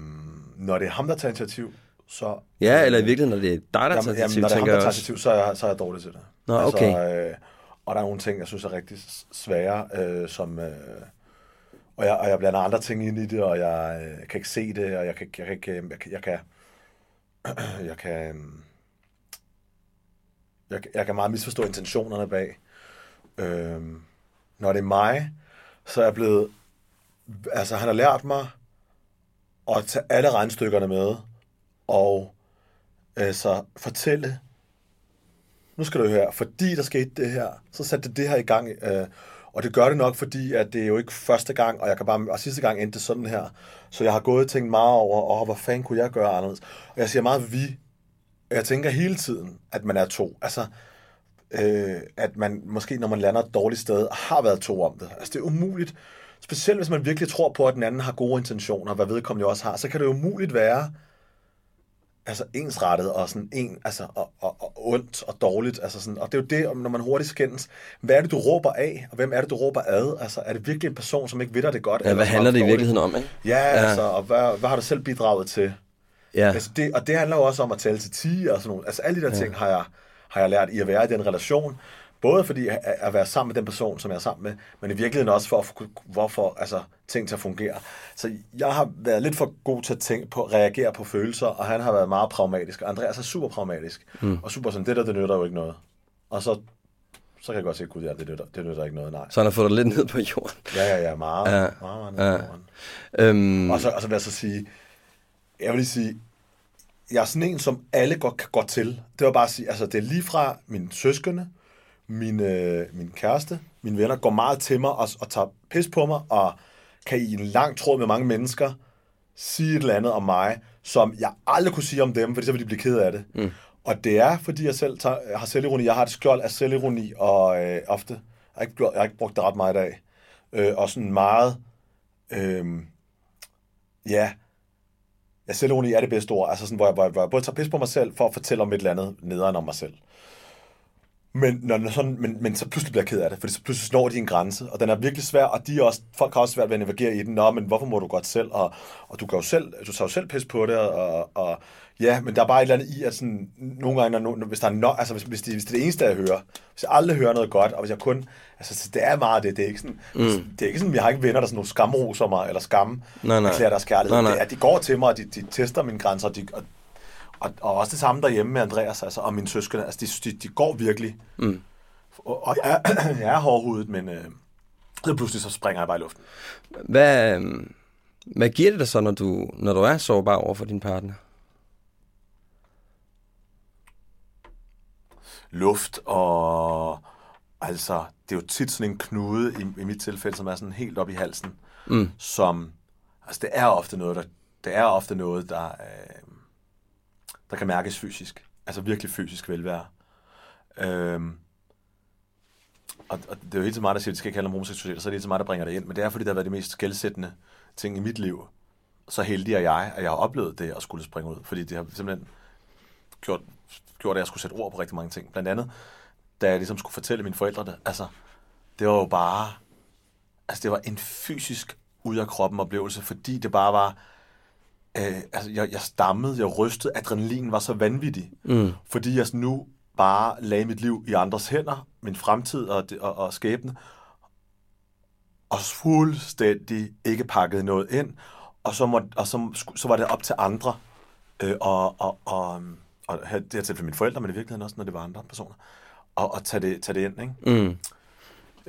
når det er ham, der tager initiativ, så... ja, eller i virkeligheden, når det er dig, der tager jamen, initiativ, jamen, når det er ham, der jeg tager initiativ, så er, jeg, så er jeg dårlig til det. Nå, okay. øh, og der er nogle ting, jeg synes er rigtig svære, øh, som... Øh, og, jeg, og jeg blander andre ting ind i det, og jeg øh, kan ikke se det, og jeg kan, jeg kan ikke... Øh, jeg kan... Jeg kan, *clears throat* jeg kan, øh, jeg, jeg kan meget misforstå intentionerne bag. Øh, når det er mig, så er jeg blevet... Altså, han har lært mig at tage alle regnstykkerne med, og øh, så fortælle, nu skal du høre, fordi der skete det her, så satte det det her i gang, øh, og det gør det nok, fordi at det er jo ikke første gang, og jeg kan bare, og sidste gang endte det sådan her, så jeg har gået og tænkt meget over, og hvad fanden kunne jeg gøre anderledes? Og jeg siger meget vi, jeg tænker hele tiden, at man er to. Altså, øh, at man måske, når man lander et dårligt sted, har været to om det. Altså, det er umuligt. Specielt hvis man virkelig tror på, at den anden har gode intentioner, hvad vedkommende jo også har, så kan det jo umuligt være altså ensrettet og sådan en, altså, og, og, og ondt og dårligt. Altså sådan, og det er jo det, når man hurtigt skændes. Hvad er det, du råber af, og hvem er det, du råber ad? Altså, er det virkelig en person, som ikke ved dig det godt? Ja, eller hvad handler det i virkeligheden om, ikke? Ja, Ja. altså, og hvad, hvad har du selv bidraget til? Ja. Altså det, og det handler jo også om at tælle til 10 og sådan nogle. Altså alle de der ja. ting har jeg, har jeg lært i at være i den relation. Både fordi at, være sammen med den person, som jeg er sammen med, men i virkeligheden også for hvorfor, altså, ting til at fungere. Så jeg har været lidt for god til at tænke på, reagere på følelser, og han har været meget pragmatisk. Og Andreas er super pragmatisk. Mm. Og super sådan, det der, det nytter jo ikke noget. Og så, så kan jeg godt se, gud ja, det nytter, det nytter ikke noget, nej. Så han har fået dig lidt ned på jorden. Ja, ja, ja, meget, Ja. meget, meget, ned på Ja. Øhm, og så, og så vil jeg så sige, jeg vil lige sige, jeg er sådan en, som alle godt kan gå til. Det var bare at sige, altså det er lige fra mine søskende, min, øh, min kæreste, mine venner, går meget til mig og, og tager pis på mig, og kan i en lang tråd med mange mennesker sige et eller andet om mig, som jeg aldrig kunne sige om dem, fordi så vil de blive ked af det. Mm. Og det er, fordi jeg selv tager, jeg har selvironi. Jeg har et skjold af selvironi, og øh, ofte, jeg har, ikke, jeg har ikke brugt det ret meget i dag, øh, og sådan meget, øh, ja, ja, selvironi er det bedste ord, altså sådan, hvor jeg, hvor, jeg, hvor jeg både tager pis på mig selv, for at fortælle om et eller andet nederen om mig selv. Men, når, når sådan, men, men så pludselig bliver jeg ked af det, fordi så pludselig når de en grænse, og den er virkelig svær, og de er også, folk har også svært ved at navigere i den. Nå, men hvorfor må du godt selv? Og, og du, kan jo selv, du tager jo selv pis på det, og, og ja, men der er bare et eller andet i, at sådan, nogle gange, når, hvis, der er no, altså, hvis, hvis, det, hvis det er det eneste, jeg hører, hvis jeg aldrig hører noget godt, og hvis jeg kun, altså så det er meget det, det er ikke sådan, Mm. mm. det er ikke sådan, jeg har ikke venner, der sådan nogle skamroser mig, eller skam, Nej, nej. erklærer deres kærlighed. Nej, nej. Det er, de går til mig, og de, de tester mine grænser, og, de, og, og, og også det samme derhjemme med Andreas, altså, og mine søskende, altså de, de, de går virkelig, Mm. og, og jeg, er, *clears throat* jeg er hårdhudet, men øh, så pludselig så springer jeg bare i luften. Hvad, øhm, hvad giver det dig så, når du, når du er sårbar over for din partner? Luft og... Altså, det er jo tit sådan en knude i, i mit tilfælde, som er sådan helt op i halsen, Mm. som... Altså, det er ofte noget, der, det er ofte noget, der, øh, der kan mærkes fysisk. Altså virkelig fysisk velvære. Øhm, og, og det er jo helt så meget, der siger, at det skal ikke handle om homoseksualitet, så er det helt så meget, der bringer det ind. Men det er, fordi det har været det mest skældsættende ting i mit liv. Så heldig er jeg, at jeg har oplevet det at skulle springe ud. Fordi det har simpelthen gjort, gjort at jeg skulle sætte ord på rigtig mange ting. Blandt andet, da jeg ligesom skulle fortælle mine forældre det. Altså, det var jo bare... Altså, det var en fysisk ud af kroppen oplevelse, fordi det bare var... Øh, altså, jeg, jeg stammede, jeg rystede, adrenalin var så vanvittig. Mm. Fordi jeg nu bare lagde mit liv i andres hænder, min fremtid og, og, og skæbne, og fuldstændig ikke pakket noget ind, og så, må, og så, så var det op til andre, øh, og, og, og, og her, det her tilfælde mine forældre, men i virkeligheden også, når det var andre personer, og, og tage, det, tage det ind, ikke? Mm.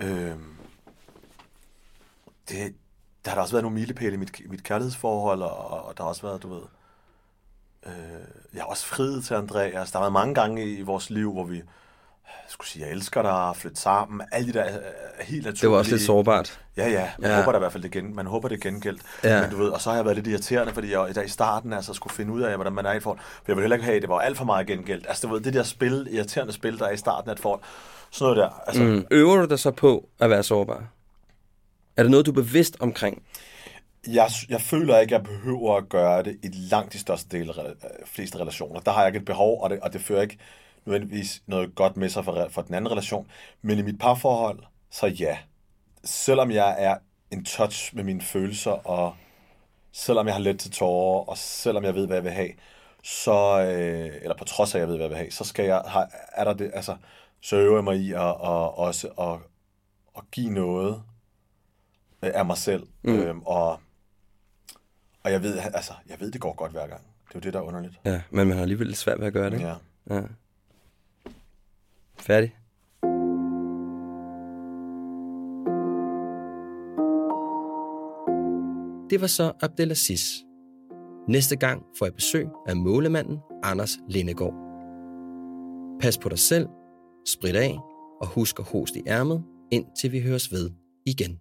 Øh, det, der har der også været nogle milepæle i mit, mit kærlighedsforhold, og, og der har også været, du ved, øh, jeg har også friet til Andreas. Der har været mange gange i, i vores liv, hvor vi jeg skulle sige, jeg elsker dig, flytte sammen, alle de der er helt naturlige. Det var også lidt sårbart. Ja, ja, man Ja. håber da i hvert fald det gen, man håber det gengældt. Ja. Ja. Men du ved, og så har jeg været lidt irriterende, fordi jeg der i starten altså skulle finde ud af, hvordan man er i et forhold. For jeg ville heller ikke have, at det var alt for meget gengældt. Altså, du ved, det der spil, irriterende spil, der er i starten af et forhold. Sådan noget der. Altså, Mm. Øver du dig så på at være sårbar? Er det noget, du er bevidst omkring? jeg, jeg føler ikke, at jeg behøver at gøre det i langt de største del, af fleste relationer. Der har jeg ikke et behov, og det, og det fører ikke nødvendigvis noget godt med sig for, for den anden relation. Men i mit parforhold, så ja. Selvom jeg er en touch med mine følelser, og selvom jeg har let til tårer, og selvom jeg ved, hvad jeg vil have, så, øh, eller på trods af, at jeg ved, hvad jeg vil have, så skal jeg, har, er der det, altså, så øver jeg mig i at, at, også at, at give noget øh, af mig selv. Mm. Øhm, og, og jeg ved, altså, jeg ved, det går godt hver gang. Det er jo det, der er underligt. Ja, men man har alligevel lidt svært ved at gøre det. Ja. ja. Færdig. Det var så Abdelaziz. Næste gang får jeg besøg af målemanden Anders Lindegård. Pas på dig selv, sprit af og husk at hoste i ærmet, indtil vi høres ved igen.